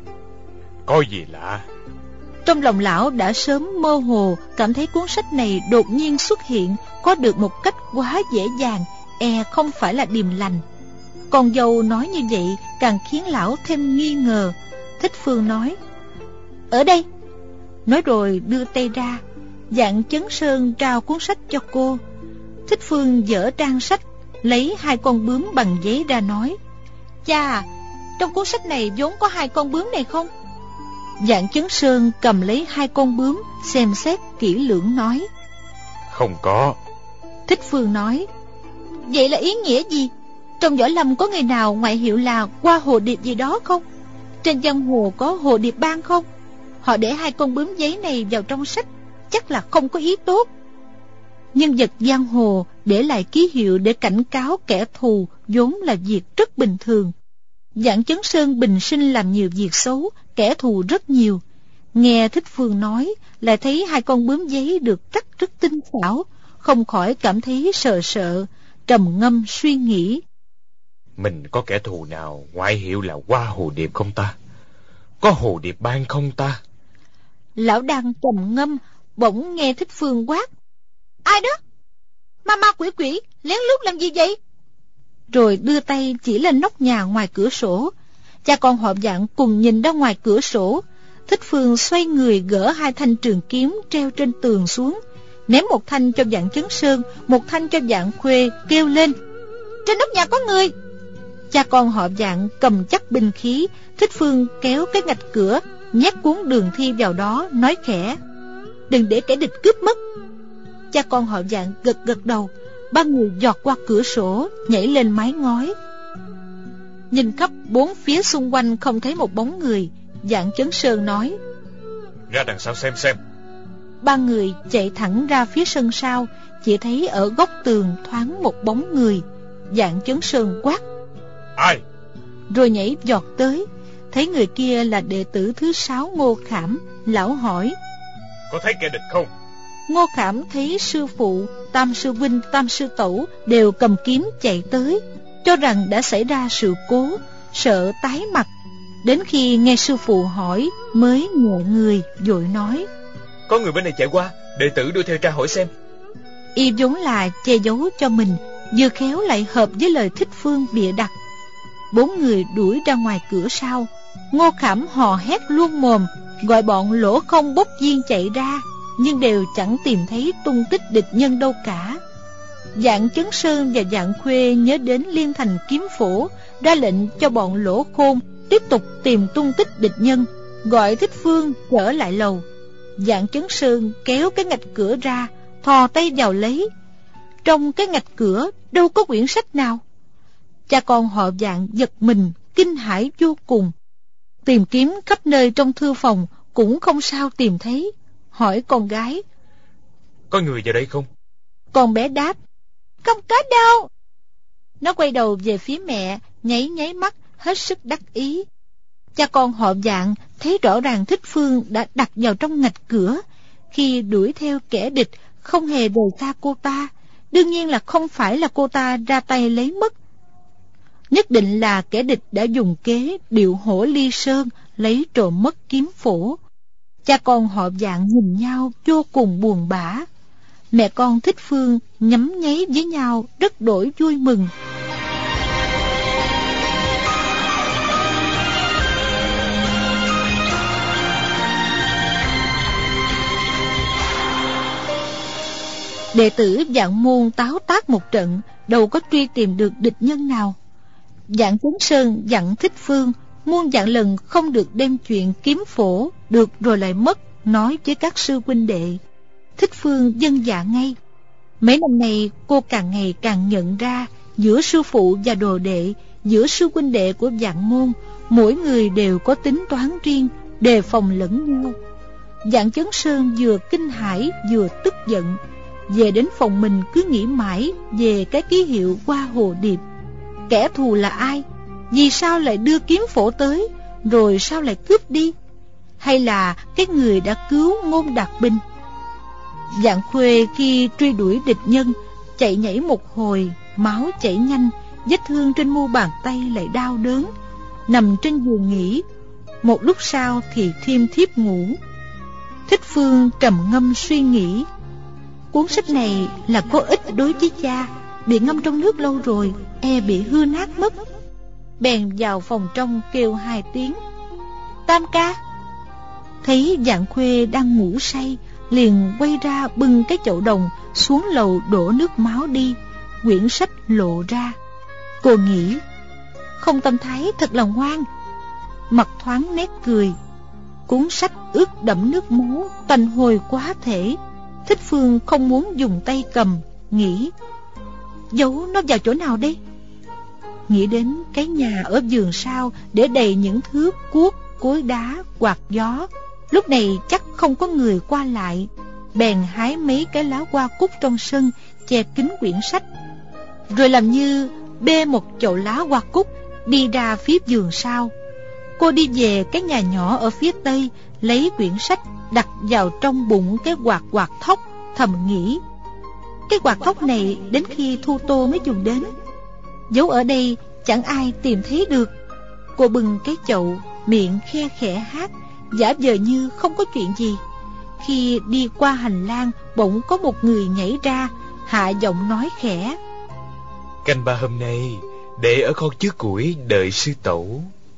Có gì lạ? Trong lòng lão đã sớm mơ hồ cảm thấy cuốn sách này đột nhiên xuất hiện có được một cách quá dễ dàng, e không phải là điềm lành. Còn dâu nói như vậy càng khiến lão thêm nghi ngờ. Thích Phương nói, Ở đây. Nói rồi đưa tay ra, dạng chấn sơn trao cuốn sách cho cô. Thích Phương dở trang sách lấy hai con bướm bằng giấy ra nói Cha, trong cuốn sách này vốn có hai con bướm này không? Dạng chấn sơn cầm lấy hai con bướm Xem xét kỹ lưỡng nói Không có Thích Phương nói Vậy là ý nghĩa gì? Trong võ lâm có người nào ngoại hiệu là qua hồ điệp gì đó không? Trên giang hồ có hồ điệp ban không? Họ để hai con bướm giấy này vào trong sách Chắc là không có ý tốt Nhân vật giang hồ để lại ký hiệu để cảnh cáo kẻ thù vốn là việc rất bình thường. Dạng chấn sơn bình sinh làm nhiều việc xấu, kẻ thù rất nhiều. Nghe Thích Phương nói, lại thấy hai con bướm giấy được cắt rất tinh xảo, không khỏi cảm thấy sợ sợ, trầm ngâm suy nghĩ. Mình có kẻ thù nào ngoại hiệu là qua hồ điệp không ta? Có hồ điệp ban không ta? Lão đang trầm ngâm, bỗng nghe Thích Phương quát. Ai đó? Ma ma quỷ quỷ, lén lút làm gì vậy? Rồi đưa tay chỉ lên nóc nhà ngoài cửa sổ. Cha con họ dạng cùng nhìn ra ngoài cửa sổ. Thích Phương xoay người gỡ hai thanh trường kiếm treo trên tường xuống. Ném một thanh cho dạng chấn sơn, một thanh cho dạng khuê, kêu lên. Trên nóc nhà có người! Cha con họ dạng cầm chắc binh khí, Thích Phương kéo cái ngạch cửa, nhét cuốn đường thi vào đó, nói khẽ. Đừng để kẻ địch cướp mất, Cha con họ dạng gật gật đầu. Ba người giọt qua cửa sổ Nhảy lên mái ngói. Nhìn khắp bốn phía xung quanh Không thấy một bóng người Dạng chấn sơn nói. Ra đằng sau xem xem. Ba người chạy thẳng ra phía sân sau Chỉ thấy ở góc tường thoáng một bóng người Dạng chấn sơn quát. Ai? Rồi nhảy giọt tới Thấy người kia là đệ tử thứ sáu Ngô Khảm Lão hỏi Có thấy kẻ địch không? Ngô Khảm thấy sư phụ Tam sư huynh, tam sư tẩu Đều cầm kiếm chạy tới Cho rằng đã xảy ra sự cố Sợ tái mặt. Đến khi nghe sư phụ hỏi Mới nhẹ người dội nói. Có người bên này chạy qua Đệ tử đuổi theo tra hỏi xem. Y vốn là che giấu cho mình Vừa khéo lại hợp với lời thích phương bịa đặt. Bốn người đuổi ra ngoài cửa sau. Ngô Khảm hò hét luôn mồm Gọi bọn lỗ không bốc viên chạy ra, Nhưng đều chẳng tìm thấy tung tích địch nhân đâu cả. Dạng Chấn Sơn và Dạng Khuê nhớ đến Liên Thành Kiếm Phổ Ra lệnh cho bọn lỗ khôn Tiếp tục tìm tung tích địch nhân, Gọi Thích Phương trở lại lầu. Dạng Chấn Sơn kéo cái ngạch cửa ra, Thò tay vào lấy. Trong cái ngạch cửa, đâu có quyển sách nào. Cha con họ dạng giật mình, Kinh hãi vô cùng. Tìm kiếm khắp nơi trong thư phòng Cũng không sao tìm thấy. Hỏi con gái. Có người vào đây không? Con bé đáp. Không có đâu. Nó quay đầu về phía mẹ Nháy nháy mắt hết sức đắc ý. Cha con họ dạng thấy rõ ràng Thích Phương đã đặt vào trong ngạch cửa. Khi đuổi theo kẻ địch không hề rời xa cô ta. Đương nhiên là không phải là cô ta ra tay lấy mất Nhất định là kẻ địch đã dùng kế điệu hổ ly sơn lấy trộm mất kiếm phổ. Cha con họ dạng nhìn nhau vô cùng buồn bã. Mẹ con thích phương nhắm nháy với nhau rất đổi vui mừng. Đệ tử dạng môn táo tác một trận, đâu có truy tìm được địch nhân nào. Dạng Tuấn Sơn dặn Thích Phương muôn dạng lần không được đem chuyện kiếm phổ được rồi lại mất nói với các sư huynh đệ. Thích Phương dân dạ ngay. Mấy năm nay cô càng ngày càng nhận ra giữa sư phụ và đồ đệ, giữa sư huynh đệ của dạng môn, mỗi người đều có tính toán riêng, đề phòng lẫn nhau. Dạng Chấn Sơn vừa kinh hãi vừa tức giận, về đến phòng mình cứ nghĩ mãi về cái ký hiệu qua hồ điệp Kẻ thù là ai? Vì sao lại đưa kiếm phổ tới? Rồi sao lại cướp đi? Hay là cái người đã cứu ngôn đạt binh Dạng khuê khi truy đuổi địch nhân, Chạy nhảy một hồi, Máu chảy nhanh, Vết thương trên mu bàn tay lại đau đớn. Nằm trên giường nghỉ, Một lúc sau thì thiêm thiếp ngủ. Thích Phương trầm ngâm suy nghĩ, Cuốn sách này là có ích đối với cha. Bị ngâm trong nước lâu rồi E bị hư nát mất. Bèn vào phòng trong kêu hai tiếng, Tam ca. Thấy dạng khuê đang ngủ say, Liền quay ra bưng cái chậu đồng Xuống lầu đổ nước máu đi. Quyển sách lộ ra. Cô nghĩ, Không tâm thái thật là ngoan. Mặt thoáng nét cười. Cuốn sách ướt đẫm nước máu, Tành hồi quá thể. Thích Phương không muốn dùng tay cầm, Nghĩ Giấu nó vào chỗ nào đây? Nghĩ đến cái nhà ở giường sau Để đầy những thứ cuốc, cối đá, quạt gió Lúc này chắc không có người qua lại. Bèn hái mấy cái lá hoa cúc trong sân Che kín quyển sách. Rồi làm như bê một chậu lá hoa cúc Đi ra phía giường sau. Cô đi về cái nhà nhỏ ở phía tây Lấy quyển sách đặt vào trong bụng cái quạt quạt thóc Thầm nghĩ cái quạt thóc này đến khi thu tô mới dùng đến. Giấu ở đây chẳng ai tìm thấy được. Cô bừng cái chậu Miệng khe khẽ hát Giả vờ như không có chuyện gì. Khi đi qua hành lang Bỗng có một người nhảy ra Hạ giọng nói khẽ. Canh ba hôm nay Để ở kho chứa củi đợi sư tổ.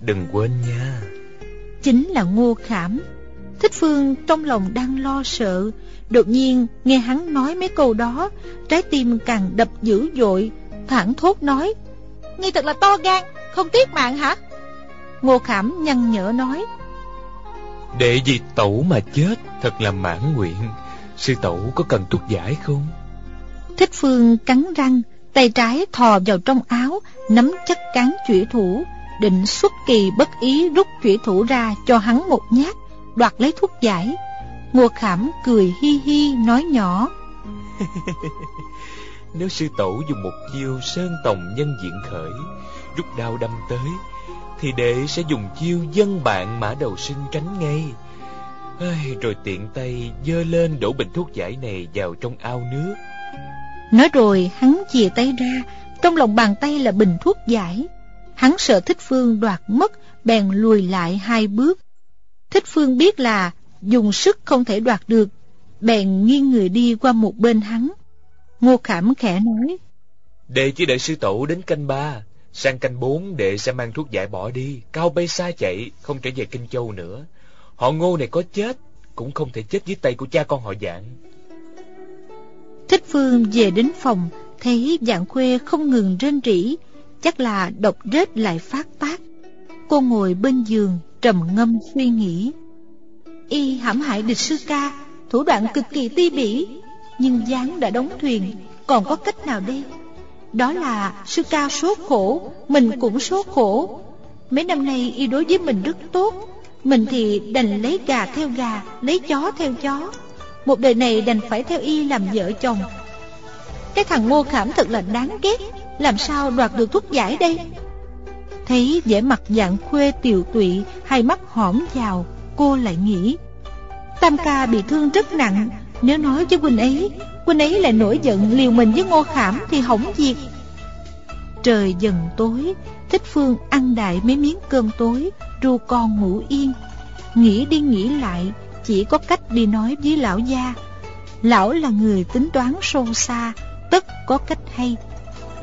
Đừng quên nha. Chính là Ngô Khảm Thích Phương trong lòng đang lo sợ. Đột nhiên nghe hắn nói mấy câu đó Trái tim càng đập dữ dội Thẳng thốt nói Ngươi thật là to gan Không tiếc mạng hả? Ngô Khảm nhăn nhở nói Để vì tẩu mà chết Thật là mãn nguyện. Sư tẩu có cần thuốc giải không? Thích Phương cắn răng Tay trái thò vào trong áo Nắm chắc cán chủy thủ Định xuất kỳ bất ý rút chủy thủ ra Cho hắn một nhát Đoạt lấy thuốc giải. Ngô Khảm cười hi hi nói nhỏ. Nếu sư tổ dùng một chiêu sơn tòng nhân diện khởi Rút đao đâm tới Thì đệ sẽ dùng chiêu dân bạn mã đầu sinh tránh ngay. Ây, Rồi tiện tay dơ lên đổ bình thuốc giải này vào trong ao nước. Nói rồi hắn chìa tay ra Trong lòng bàn tay là bình thuốc giải. Hắn sợ Thích Phương đoạt mất Bèn lùi lại hai bước Thích Phương biết là Dùng sức không thể đoạt được Bèn nghiêng người đi qua một bên hắn. Ngô Khảm khẽ nói Đệ chỉ đợi sư tổ đến canh ba Sang canh bốn đệ sẽ mang thuốc giải bỏ đi. Cao bay xa chạy Không trở về Kinh Châu nữa. Họ ngô này có chết Cũng không thể chết dưới tay của cha con họ dạng Thích Phương về đến phòng Thấy dạng khuê không ngừng rên rỉ Chắc là độc rết lại phát tác. Cô ngồi bên giường Trầm ngâm suy nghĩ. Y hãm hại địch sư ca, Thủ đoạn cực kỳ ti bỉ, Nhưng gián đã đóng thuyền, Còn có cách nào đây Đó là sư ca số khổ, Mình cũng số khổ. Mấy năm nay y đối với mình rất tốt, Mình thì đành lấy gà theo gà, Lấy chó theo chó. Một đời này đành phải theo y làm vợ chồng. Cái thằng ngô khảm thật là đáng ghét, Làm sao đoạt được thuốc giải đây? Thấy vẻ mặt dạng khuê tiều tụy, Hai mắt hõm vào, Cô lại nghĩ. Tam ca bị thương rất nặng, Nếu nói với huynh ấy Huynh ấy lại nổi giận liều mình với ngô khảm Thì hỏng việc. Trời dần tối, Thích Phương ăn đại mấy miếng cơm tối, Ru con ngủ yên. Nghĩ đi nghĩ lại, Chỉ có cách đi nói với lão gia. Lão là người tính toán sâu xa, Tất có cách hay.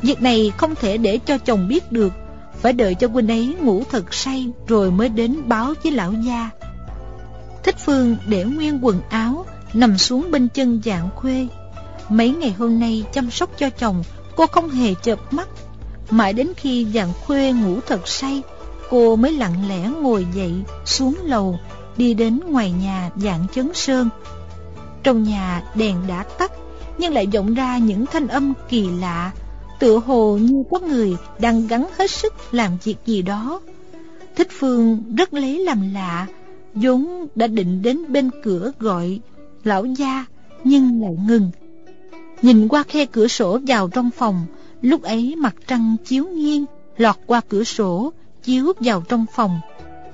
Việc này không thể để cho chồng biết được. Phải đợi cho huynh ấy ngủ thật say Rồi mới đến báo với lão gia. Thích Phương để nguyên quần áo, Nằm xuống bên chân dạng khuê. Mấy ngày hôm nay chăm sóc cho chồng, Cô không hề chợp mắt. Mãi đến khi dạng khuê ngủ thật say, Cô mới lặng lẽ ngồi dậy, Xuống lầu, Đi đến ngoài nhà dạng chấn sơn. Trong nhà đèn đã tắt, Nhưng lại vọng ra những thanh âm kỳ lạ Tựa hồ như có người Đang gắng hết sức làm việc gì đó. Thích Phương rất lấy làm lạ, vốn đã định đến bên cửa gọi lão gia, nhưng lại ngừng. Nhìn qua khe cửa sổ vào trong phòng, lúc ấy mặt trăng chiếu nghiêng, lọt qua cửa sổ, chiếu vào trong phòng.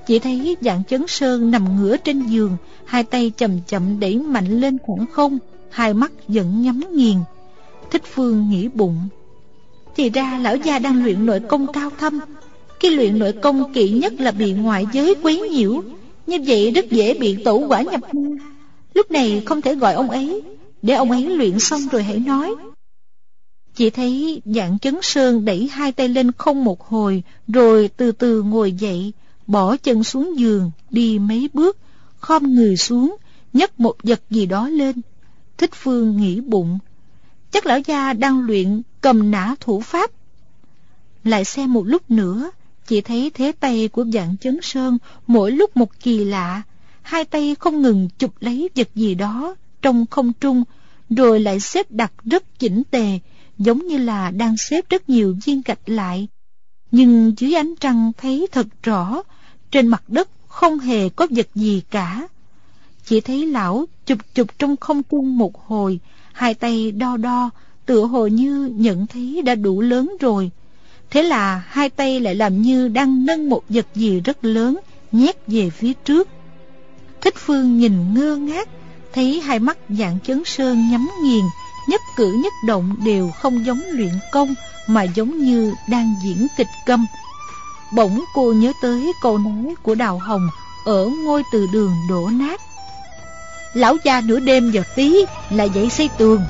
Chỉ thấy dạng chấn sơn nằm ngửa trên giường, hai tay chậm chậm đẩy mạnh lên khoảng không, hai mắt vẫn nhắm nghiền. Thích phương nghĩ bụng thì ra lão gia đang luyện nội công cao thâm. Cái luyện nội công kỹ nhất là bị ngoại giới quấy nhiễu. Như vậy rất dễ bị tổ quả nhập môn Lúc này không thể gọi ông ấy. Để ông ấy luyện xong rồi hãy nói. Chỉ thấy dạng chấn sơn đẩy hai tay lên không một hồi, Rồi từ từ ngồi dậy, Bỏ chân xuống giường, Đi mấy bước, Khom người xuống, nhấc một vật gì đó lên. Thích Phương nghĩ bụng. Chắc lão gia đang luyện cầm nã thủ pháp Lại xem một lúc nữa chỉ thấy thế tay của dạng chấn sơn mỗi lúc một kỳ lạ, hai tay không ngừng chụp lấy vật gì đó trong không trung, rồi lại xếp đặt rất chỉnh tề, giống như là đang xếp rất nhiều viên gạch lại. Nhưng dưới ánh trăng thấy thật rõ, trên mặt đất không hề có vật gì cả. Chỉ thấy lão chụp chụp trong không trung một hồi, hai tay đo đo, tựa hồ như nhận thấy đã đủ lớn rồi. Thế là hai tay lại làm như đang nâng một vật gì rất lớn nhét về phía trước. Thích Phương nhìn ngơ ngác, thấy hai mắt dạng chấn sơn nhắm nghiền, nhất cử nhất động đều không giống luyện công mà giống như đang diễn kịch câm. Bỗng cô nhớ tới câu nói của Đào Hồng ở ngôi từ đường đổ nát. Lão cha nửa đêm giờ tí là dậy xây tường.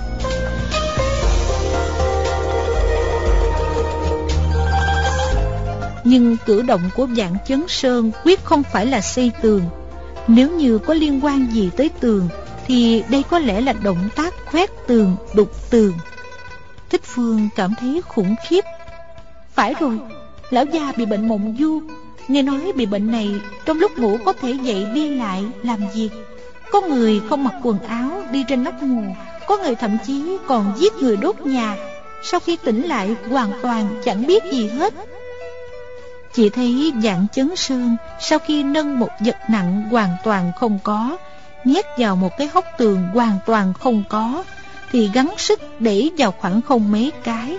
Nhưng cử động của dạng chấn sơn quyết không phải là xây tường. Nếu như có liên quan gì tới tường Thì đây có lẽ là động tác khoét tường, đục tường. Thích Phương cảm thấy khủng khiếp. Phải rồi, lão gia bị bệnh mộng du. Nghe nói bị bệnh này Trong lúc ngủ có thể dậy đi lại làm việc Có người không mặc quần áo đi trên nóc nhà Có người thậm chí còn giết người đốt nhà. Sau khi tỉnh lại hoàn toàn chẳng biết gì hết chỉ thấy dạng chấn sơn sau khi nâng một vật nặng hoàn toàn không có, nhét vào một cái hốc tường hoàn toàn không có, thì gắng sức đẩy vào khoảng không mấy cái.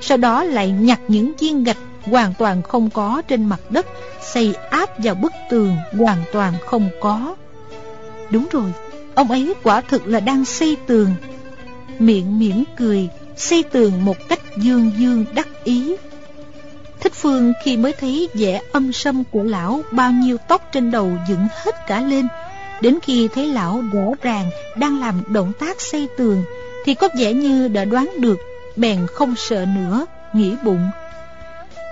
Sau đó lại nhặt những viên gạch hoàn toàn không có trên mặt đất, xây áp vào bức tường hoàn toàn không có. Đúng rồi, ông ấy quả thực là đang xây tường. Miệng mỉm cười, xây tường một cách dương dương đắc ý. Thích Phương khi mới thấy vẻ âm sâm của lão bao nhiêu tóc trên đầu dựng hết cả lên. Đến khi thấy lão rõ ràng đang làm động tác xây tường thì có vẻ như đã đoán được, bèn không sợ nữa, nghĩ bụng.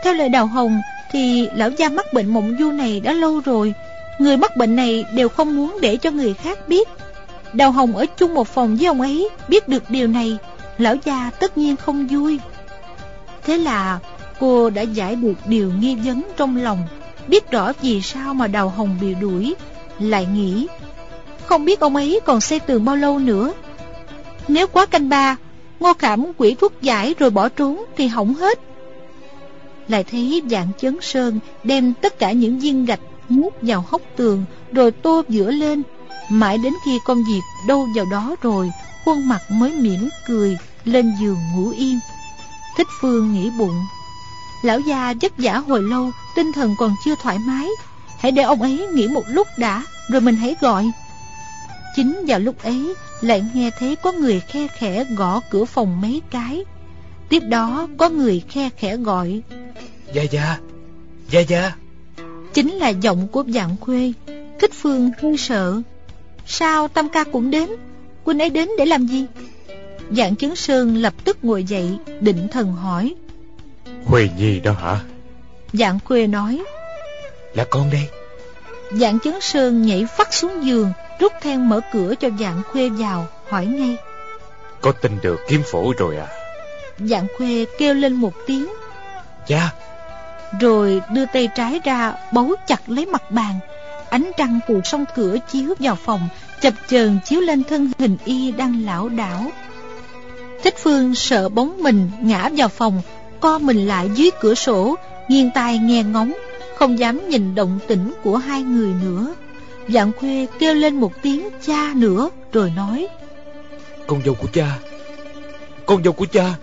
Theo lời Đào Hồng thì lão gia mắc bệnh mộng du này đã lâu rồi. Người mắc bệnh này đều không muốn để cho người khác biết. Đào Hồng ở chung một phòng với ông ấy, biết được điều này, lão gia tất nhiên không vui. Thế là cô đã giải được điều nghi vấn trong lòng, biết rõ vì sao mà Đào Hồng bị đuổi, lại nghĩ không biết ông ấy còn xây tường bao lâu nữa. Nếu quá canh ba, Ngô Khảm quỷ thuốc giải rồi bỏ trốn thì hỏng hết. Lại thấy dạng chấn sơn đem tất cả những viên gạch Mút vào hốc tường rồi tô giữa lên. Mãi đến khi công việc đâu vào đó rồi, khuôn mặt mới mỉm cười, lên giường ngủ yên. Thích Phương nghĩ bụng. Lão già vất vả hồi lâu, tinh thần còn chưa thoải mái. Hãy để ông ấy nghỉ một lúc đã, rồi mình hãy gọi. Chính vào lúc ấy, lại nghe thấy có người khe khẽ gõ cửa phòng mấy cái. Tiếp đó có người khe khẽ gọi. Gia Gia, Gia Gia. Chính là giọng của dạng khuê. Thích Phương hơi sợ. Sao Tam ca cũng đến? Quân ấy đến để làm gì? Dạng chứng sơn lập tức ngồi dậy, định thần hỏi. Khuê Nhi đó hả? Dạng khuê nói. Là con đây. Dạng chứng sơn nhảy phát xuống giường, rút then mở cửa cho dạng khuê vào, hỏi ngay. Có tin được kiếm phổ rồi à? Dạng khuê kêu lên một tiếng. Cha! Rồi đưa tay trái ra, bấu chặt lấy mặt bàn. Ánh trăng từ song cửa chiếu vào phòng, chập chờn chiếu lên thân hình y đang lão đảo. Thích Phương sợ bóng mình ngã vào phòng, co mình lại dưới cửa sổ, nghiêng tai nghe ngóng, không dám nhìn động tĩnh của hai người nữa. Dạng khuê kêu lên một tiếng cha nữa rồi nói Con dâu của cha Con dâu của cha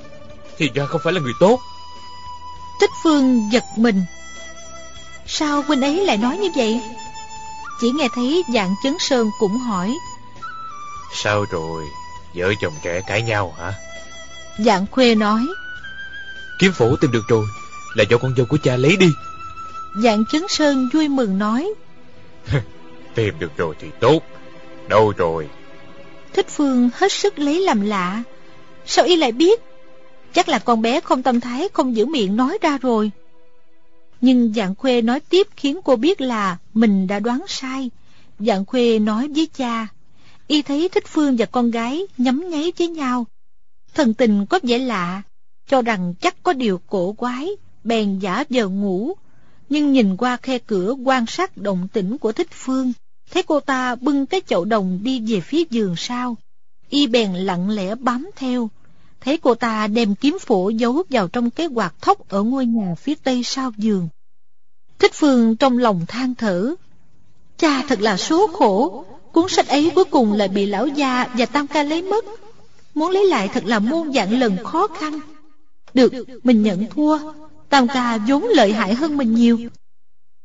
Thì ra không phải là người tốt. Thích Phương giật mình. Sao huynh ấy lại nói như vậy? Chỉ nghe thấy dạng chấn sơn cũng hỏi Sao rồi? Vợ chồng trẻ cãi nhau hả? Dạng khuê nói Kiếm phổ tìm được rồi. Là do con dâu của cha lấy đi. Dạng chấn sơn vui mừng nói Tìm được rồi thì tốt. Đâu rồi? Thích Phương hết sức lấy làm lạ. Sao y lại biết? Chắc là con bé không tâm thái Không giữ miệng nói ra rồi. Nhưng dạng khuê nói tiếp Khiến cô biết là mình đã đoán sai. Dạng khuê nói với cha Y thấy Thích Phương và con gái Nhắm nháy với nhau. Thần tình có vẻ lạ cho rằng chắc có điều cổ quái, Bèn giả vờ ngủ Nhưng nhìn qua khe cửa quan sát động tĩnh của Thích Phương, Thấy cô ta bưng cái chậu đồng đi về phía giường sau. Y bèn lặng lẽ bám theo. Thấy cô ta đem kiếm phổ giấu vào trong cái quạt thóc ở ngôi nhà phía tây sau giường. Thích Phương trong lòng than thở. Cha thật là số khổ. Cuốn sách ấy cuối cùng lại bị lão gia và tam ca lấy mất. Muốn lấy lại thật là muôn dạng lần khó khăn. Được, mình nhận thua. Tam ca vốn lợi hại hơn mình nhiều.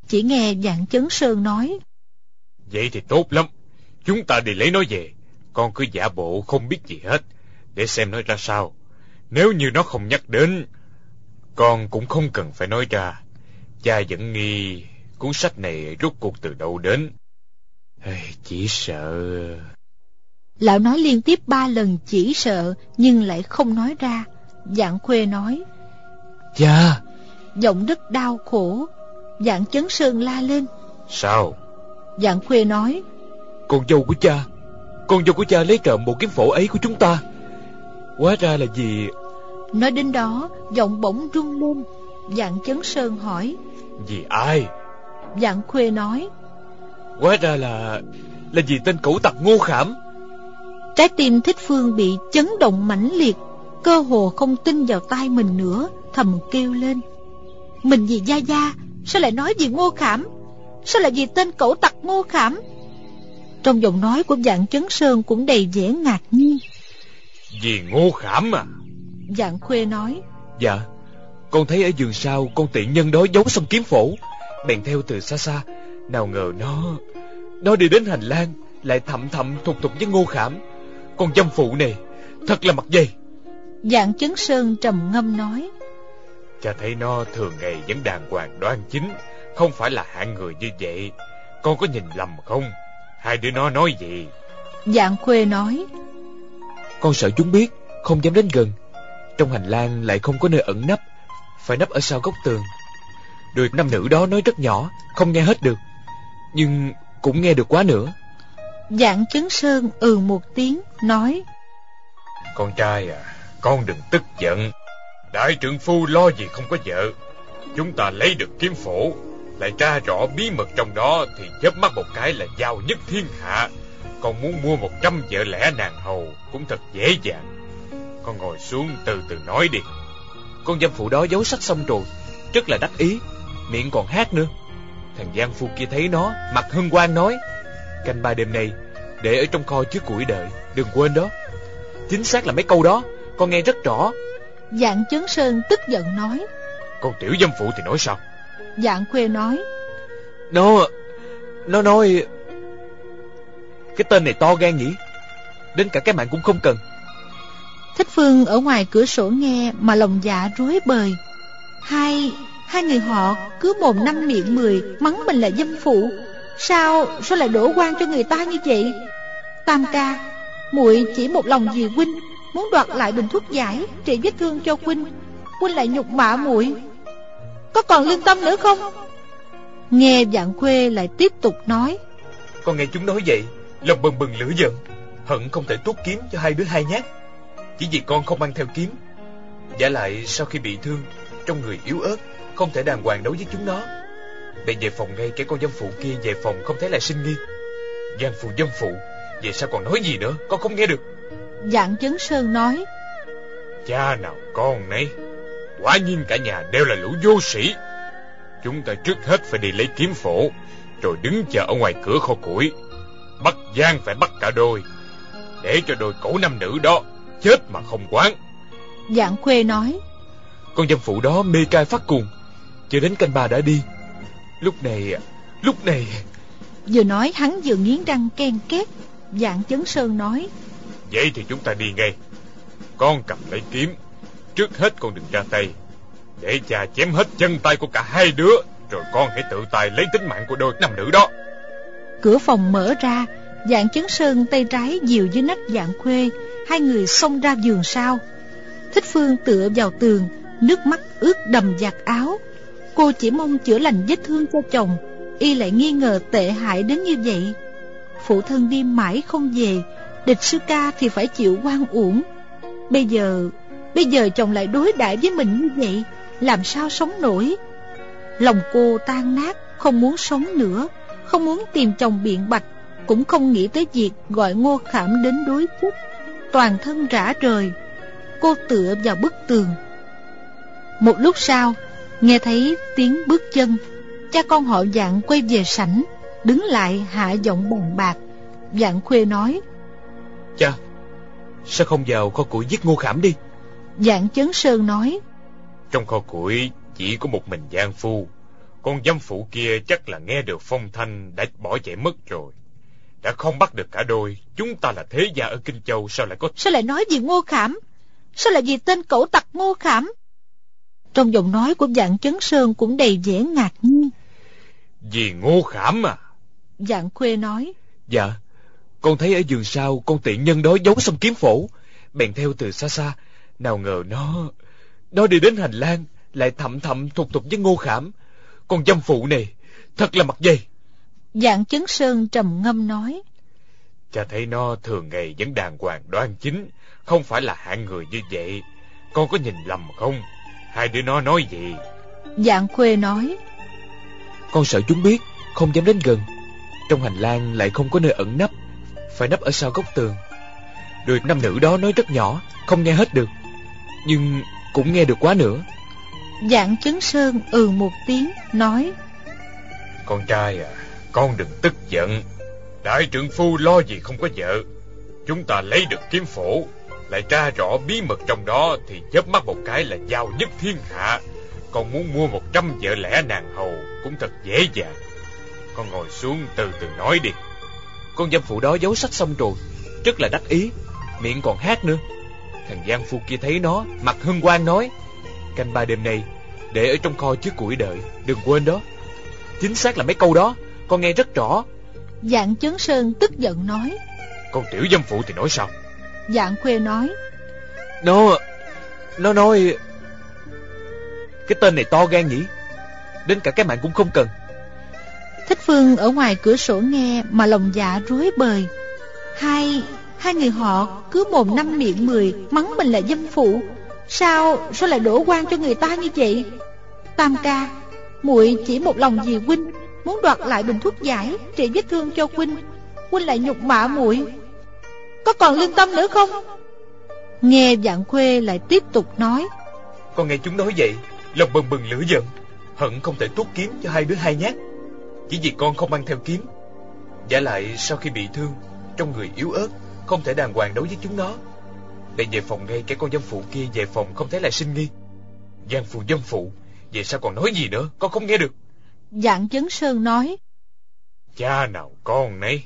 Chỉ nghe dạng chấn sơn nói. Vậy thì tốt lắm. Chúng ta đi lấy nó về. Con cứ giả bộ không biết gì hết. Để xem nó ra sao. Nếu như nó không nhắc đến, con cũng không cần phải nói ra. Cha vẫn nghi cuốn sách này rút cuộc từ đâu đến. Chỉ sợ... Lão nói liên tiếp ba lần chỉ sợ, nhưng lại không nói ra. Dạng khuê nói. Cha! Giọng rất đau khổ. Dạng chấn sơn la lên. Sao? Dạng khuê nói Con dâu của cha Con dâu của cha lấy trộm bộ kiếm phổ ấy của chúng ta Hóa ra là gì Nói đến đó Giọng bỗng rung lên Dạng chấn sơn hỏi Vì ai Dạng khuê nói Hóa ra là Là vì tên cẩu tặc ngô khảm Trái tim thích phương bị chấn động mãnh liệt Cơ hồ không tin vào tai mình nữa Thầm kêu lên. Mình vì Gia Gia Sao lại nói gì ngô khảm? Sao lại vì tên cẩu tặc ngô khảm? Trong giọng nói của dạng chấn sơn cũng đầy vẻ ngạc nhiên. Vì ngô khảm à? Dạng khuê nói. Dạ Con thấy ở giường sau con tiện nhân đó giấu xong kiếm phổ Bèn theo từ xa xa. Nào ngờ nó Nó đi đến hành lang Lại thậm thậm thục thục với ngô khảm. Con dâm phụ này Thật là mặt dày Dạng chấn sơn trầm ngâm nói. Cha thấy nó thường ngày vẫn đàng hoàng đoan chính Không phải là hạng người như vậy. Con có nhìn lầm không? Hai đứa nó nói gì? Dạng khuê nói. Con sợ chúng biết Không dám đến gần. Trong hành lang lại không có nơi ẩn nấp Phải nấp ở sau góc tường. Đôi nam nữ đó nói rất nhỏ Không nghe hết được. Nhưng cũng nghe được quá nữa. Dạng chấn sơn ừ một tiếng Nói. Con trai à con đừng tức giận. Đại trưởng phu lo gì không có vợ. Chúng ta lấy được kiếm phổ, Lại tra rõ bí mật trong đó Thì chớp mắt một cái là giàu nhất thiên hạ. Con muốn mua một trăm vợ lẽ nàng hầu Cũng thật dễ dàng. Con ngồi xuống từ từ nói đi. Con dâm phụ đó giấu sách xong rồi, Rất là đắc ý. Miệng còn hát nữa. Thằng Giang Phu kia thấy nó, Mặt hân quang nói, Canh ba đêm nay, Để ở trong kho chứa củi đợi, Đừng quên đó. Chính xác là mấy câu đó. Con nghe rất rõ. Dạng chấn sơn tức giận nói. Con tiểu dâm phụ thì nói sao? Dạng khuê nói. Nó Nó nói Cái tên này to gan nhỉ? Đến cả cái mạng cũng không cần. Thích Phương ở ngoài cửa sổ nghe Mà lòng dạ rối bời. Hai Hai người họ cứ mồm năm miệng mười Mắng mình là dâm phụ. Sao Sao lại đổ quan cho người ta như vậy? Tam ca muội chỉ một lòng vì huynh muốn đoạt lại bình thuốc giải, trị vết thương cho huynh huynh lại nhục mạ muội. Có còn lương tâm nữa không? Nghe dạng khuê lại tiếp tục nói. Con nghe chúng nói vậy, lòng bừng bừng lửa giận, hận không thể tuốt kiếm cho hai đứa hai nhát. Chỉ vì con không mang theo kiếm, giả lại sau khi bị thương, trong người yếu ớt, không thể đàng hoàng đấu với chúng nó. Bèn về phòng ngay kẻ con dâm phụ kia về phòng không thấy lại sinh nghi. Gian phụ dâm phụ vậy sao còn nói gì nữa, con không nghe được. Dạng chấn sơn nói. Cha nào con nấy Quả nhiên cả nhà đều là lũ vô sĩ. Chúng ta trước hết phải đi lấy kiếm phổ Rồi đứng chờ ở ngoài cửa kho củi. Bắt gian phải bắt cả đôi Để cho đôi cổ nam nữ đó Chết mà không quán. Dạng khuê nói. Con dâm phụ đó mê cai phát cuồng Chờ đến canh ba đã đi. Lúc này Lúc này. Vừa nói hắn vừa nghiến răng ken két. Dạng chấn sơn nói Vậy thì chúng ta đi ngay. Con cầm lấy kiếm, Trước hết con đừng ra tay. Để cha chém hết chân tay của cả hai đứa, Rồi con hãy tự tay lấy tính mạng của đôi nam nữ đó. Cửa phòng mở ra, Dạng chấn sơn tay trái dìu dưới nách dạng khuê, Hai người xông ra giường sau. Thích Phương tựa vào tường, Nước mắt ướt đầm giặt áo. Cô chỉ mong chữa lành vết thương cho chồng, Y lại nghi ngờ tệ hại đến như vậy. Phụ thân đi mãi không về Địch sư ca thì phải chịu quan uổng. Bây giờ Bây giờ chồng lại đối đãi với mình như vậy, Làm sao sống nổi? Lòng cô tan nát, Không muốn sống nữa, Không muốn tìm chồng biện bạch, Cũng không nghĩ tới việc gọi ngô khảm đến đối phúc. Toàn thân rã rời, Cô tựa vào bức tường. Một lúc sau, Nghe thấy tiếng bước chân, Cha con họ dạng quay về sảnh, Đứng lại hạ giọng bàn bạc. Dạng khuê nói Cha. Sao không vào kho củi giết ngô khảm đi. Dạng chấn sơn nói. Trong kho củi chỉ có một mình Giang Phu. Con dâm phụ kia chắc là nghe được phong thanh Đã bỏ chạy mất rồi. Đã không bắt được cả đôi Chúng ta là thế gia ở Kinh Châu Sao lại có Sao lại nói gì ngô khảm? Sao lại vì tên cẩu tặc ngô khảm? Trong giọng nói của dạng chấn sơn Cũng đầy vẻ ngạc nhiên. Vì ngô khảm à? Dạng khuê nói. Dạ con thấy ở giường sau con tiện nhân đó giấu xong kiếm phổ. Bèn theo từ xa xa Nào ngờ nó Nó đi đến hành lang Lại thậm thậm thục thục với ngô khảm. Con dâm phụ này Thật là mặt dày. Dạng chấn sơn trầm ngâm nói. Cha thấy nó thường ngày vẫn đàng hoàng đoan chính Không phải là hạng người như vậy. Con có nhìn lầm không? Hai đứa nó nói gì? Dạng khuê nói. Con sợ chúng biết Không dám đến gần. Trong hành lang lại không có nơi ẩn nấp phải nấp ở sau góc tường Đôi nam nữ đó nói rất nhỏ Không nghe hết được Nhưng cũng nghe được quá nữa Dạng chấn sơn ừ một tiếng Nói Con trai à Con đừng tức giận Đại trượng phu lo gì không có vợ Chúng ta lấy được kiếm phổ lại tra rõ bí mật trong đó thì chớp mắt một cái là giàu nhất thiên hạ. Con muốn mua một trăm vợ lẽ nàng hầu cũng thật dễ dàng. Con ngồi xuống từ từ nói đi. Con dâm phụ đó giấu sách xong rồi, rất là đắc ý, miệng còn hát nữa. Thằng Giang Phu kia thấy nó, mặt hân hoan nói, canh ba đêm nay, để ở trong kho trước củi đợi, đừng quên đó. Chính xác là mấy câu đó, con nghe rất rõ. Dạng chấn sơn tức giận nói. Con tiểu dâm phụ thì nói sao? Dạng khuê nói. Nó, nó nói... Cái tên này to gan nhỉ? Đến cả cái mạng cũng không cần. Thích Phương ở ngoài cửa sổ nghe mà lòng dạ rối bời. Hai, hai người họ cứ mồm năm miệng mười mắng mình là dâm phụ. Sao, sao lại đổ quan cho người ta như vậy? Tam ca, muội chỉ một lòng vì huynh, muốn đoạt lại bình thuốc giải, trị vết thương cho huynh. Huynh lại nhục mạ muội, có còn lương tâm nữa không? Nghe dạng khuê lại tiếp tục nói. Con nghe chúng nói vậy, lòng bừng bừng lửa giận, hận không thể tuốt kiếm cho hai đứa hai nhát. Chỉ vì con không mang theo kiếm. Giả lại sau khi bị thương Trong người yếu ớt Không thể đàng hoàng đấu với chúng nó. Để về phòng ngay cái con dâm phụ kia về phòng không thể lại sinh nghi. Giang phụ dâm phụ Vậy sao còn nói gì nữa? Con không nghe được. Dạng chấn sơn nói Cha nào con nấy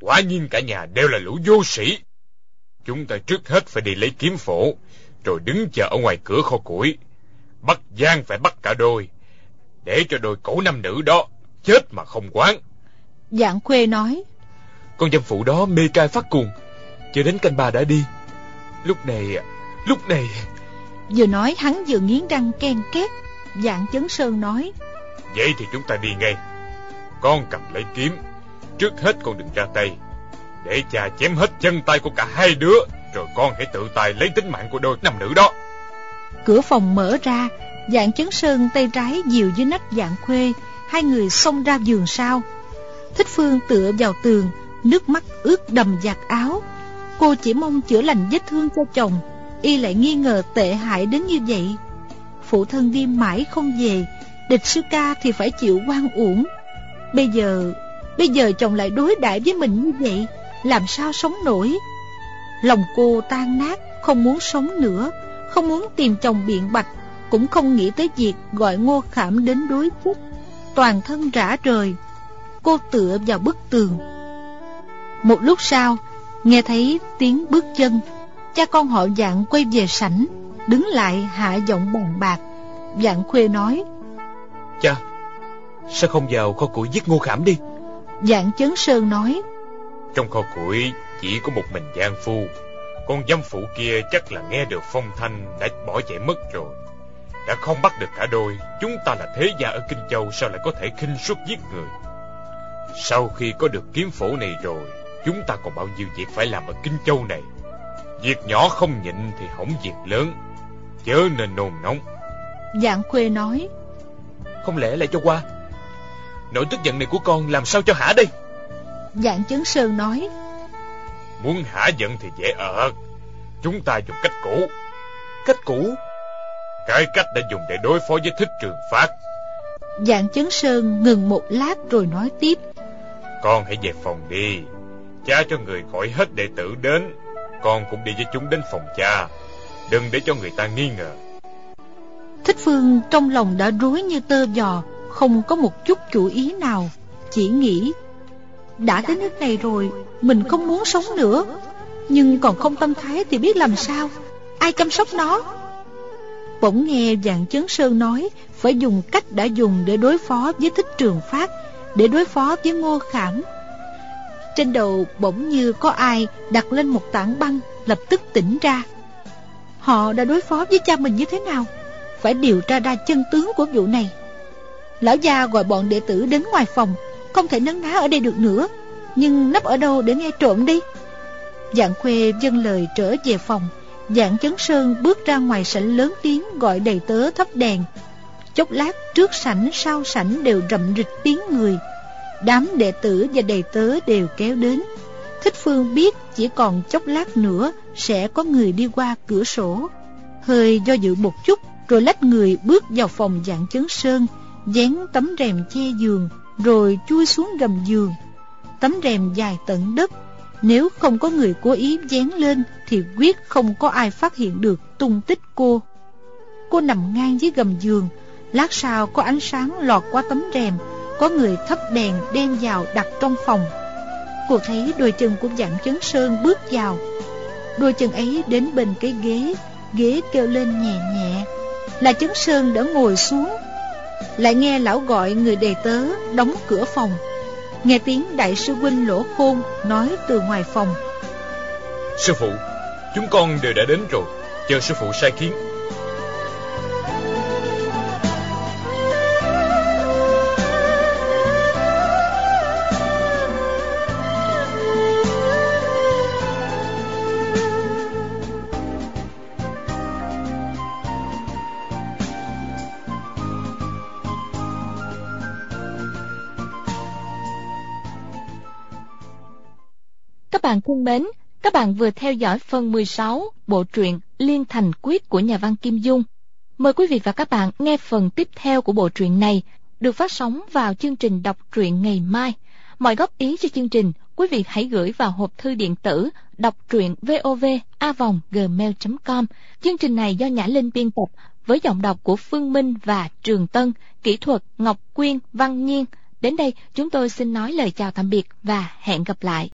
Quả nhiên cả nhà đều là lũ vô sĩ. Chúng ta trước hết phải đi lấy kiếm phổ Rồi đứng chờ ở ngoài cửa kho củi. Bắt Giang phải bắt cả đôi Để cho đôi cổ nam nữ đó chết mà không quán. Dạng khuê nói. Con dâm phụ đó mê cai phát cuồng, cho đến canh ba đã đi. Lúc này, lúc này... Vừa nói hắn vừa nghiến răng ken két, dạng chấn sơn nói. Vậy thì chúng ta đi ngay. Con cầm lấy kiếm, trước hết con đừng ra tay. Để cha chém hết chân tay của cả hai đứa, rồi con hãy tự tay lấy tính mạng của đôi nam nữ đó. Cửa phòng mở ra, dạng chấn sơn tay trái dìu dưới nách dạng khuê, hai người xông ra giường sau. Thích Phương tựa vào tường, nước mắt ướt đầm giặt áo. Cô chỉ mong chữa lành vết thương cho chồng, y lại nghi ngờ tệ hại đến như vậy. Phụ thân đi mãi không về, địch sư ca thì phải chịu quan uổng. Bây giờ, bây giờ chồng lại đối đãi với mình như vậy, làm sao sống nổi? Lòng cô tan nát, không muốn sống nữa, không muốn tìm chồng biện bạch, cũng không nghĩ tới việc gọi ngô khảm đến đối phúc toàn thân rã rời. Cô tựa vào bức tường. Một lúc sau, nghe thấy tiếng bước chân, cha con họ dạng quay về sảnh, đứng lại hạ giọng bàn bạc. Dạng khuê nói, Cha, sao không vào kho củi giết ngô khảm đi? Dạng chấn sơn nói, Trong kho củi chỉ có một mình Giang Phu, con dâm phụ kia chắc là nghe được phong thanh đã bỏ chạy mất rồi đã không bắt được cả đôi. Chúng ta là thế gia ở Kinh Châu Sao lại có thể khinh suất giết người? Sau khi có được kiếm phổ này rồi Chúng ta còn bao nhiêu việc phải làm ở Kinh Châu này? Việc nhỏ không nhịn thì hỏng việc lớn. Chớ nên nôn nóng. Dạng khuê nói Không lẽ lại cho qua? Nỗi tức giận này của con làm sao cho hả đây? Dạng chấn sơn nói Muốn hả giận thì dễ ở. Chúng ta dùng cách cũ. Cách cũ cái cách đã dùng để đối phó với thích trường phát. Dạng chấn sơn ngừng một lát rồi nói tiếp. Con hãy về phòng đi. Cha cho người gọi hết đệ tử đến. Con cũng đi với chúng đến phòng cha. Đừng để cho người ta nghi ngờ. Thích Phương trong lòng đã rối như tơ giò Không có một chút chủ ý nào Chỉ nghĩ Đã đến nước này rồi Mình không muốn sống nữa. Nhưng còn không tâm thái thì biết làm sao? Ai chăm sóc nó Bỗng nghe dạng chấn sơn nói Phải dùng cách đã dùng để đối phó với thích trường phát, Để đối phó với ngô khảm. Trên đầu bỗng như có ai đặt lên một tảng băng, Lập tức tỉnh ra. Họ đã đối phó với cha mình như thế nào? Phải điều tra ra chân tướng của vụ này. Lão gia gọi bọn đệ tử đến ngoài phòng, Không thể nấn ná ở đây được nữa. Nhưng nấp ở đâu để nghe trộm đi? Dạng khuê dâng lời trở về phòng. Giảng chấn sơn bước ra ngoài sảnh lớn tiếng gọi đầy tớ thắp đèn. Chốc lát trước sảnh sau sảnh đều rậm rịch tiếng người. Đám đệ tử và đầy tớ đều kéo đến. Thích Phương biết chỉ còn chốc lát nữa sẽ có người đi qua cửa sổ. Hơi do dự một chút rồi lách người bước vào phòng Giảng chấn sơn, dán tấm rèm che giường, rồi chui xuống gầm giường. Tấm rèm dài tận đất, nếu không có người cố ý dán lên, Thì quyết không có ai phát hiện được tung tích cô. Cô nằm ngang dưới gầm giường, Lát sau có ánh sáng lọt qua tấm rèm, Có người thắp đèn đem vào đặt trong phòng. Cô thấy đôi chân của Dạng Chấn Sơn bước vào. Đôi chân ấy đến bên cái ghế Ghế kêu lên nhẹ nhẹ. Là Chấn Sơn đã ngồi xuống. Lại nghe lão gọi người đề tớ Đóng cửa phòng. Nghe tiếng đại sư huynh lỗ khôn Nói từ ngoài phòng. Sư phụ, Chúng con đều đã đến rồi. Chờ sư phụ sai khiến. Bạn thân mến, các bạn vừa theo dõi phần 16 bộ truyện Liên Thành Quyết của nhà văn Kim Dung. Mời quý vị và các bạn nghe phần tiếp theo của bộ truyện này được phát sóng vào chương trình đọc truyện ngày mai. Mọi góp ý cho chương trình, quý vị hãy gửi vào hộp thư điện tử đọc truyện vovavonggmail.com. Chương trình này do Nhã Linh biên tập với giọng đọc của Phương Minh và Trường Tân, kỹ thuật Ngọc Quyên, Văn Nhiên. Đến đây chúng tôi xin nói lời chào tạm biệt và hẹn gặp lại.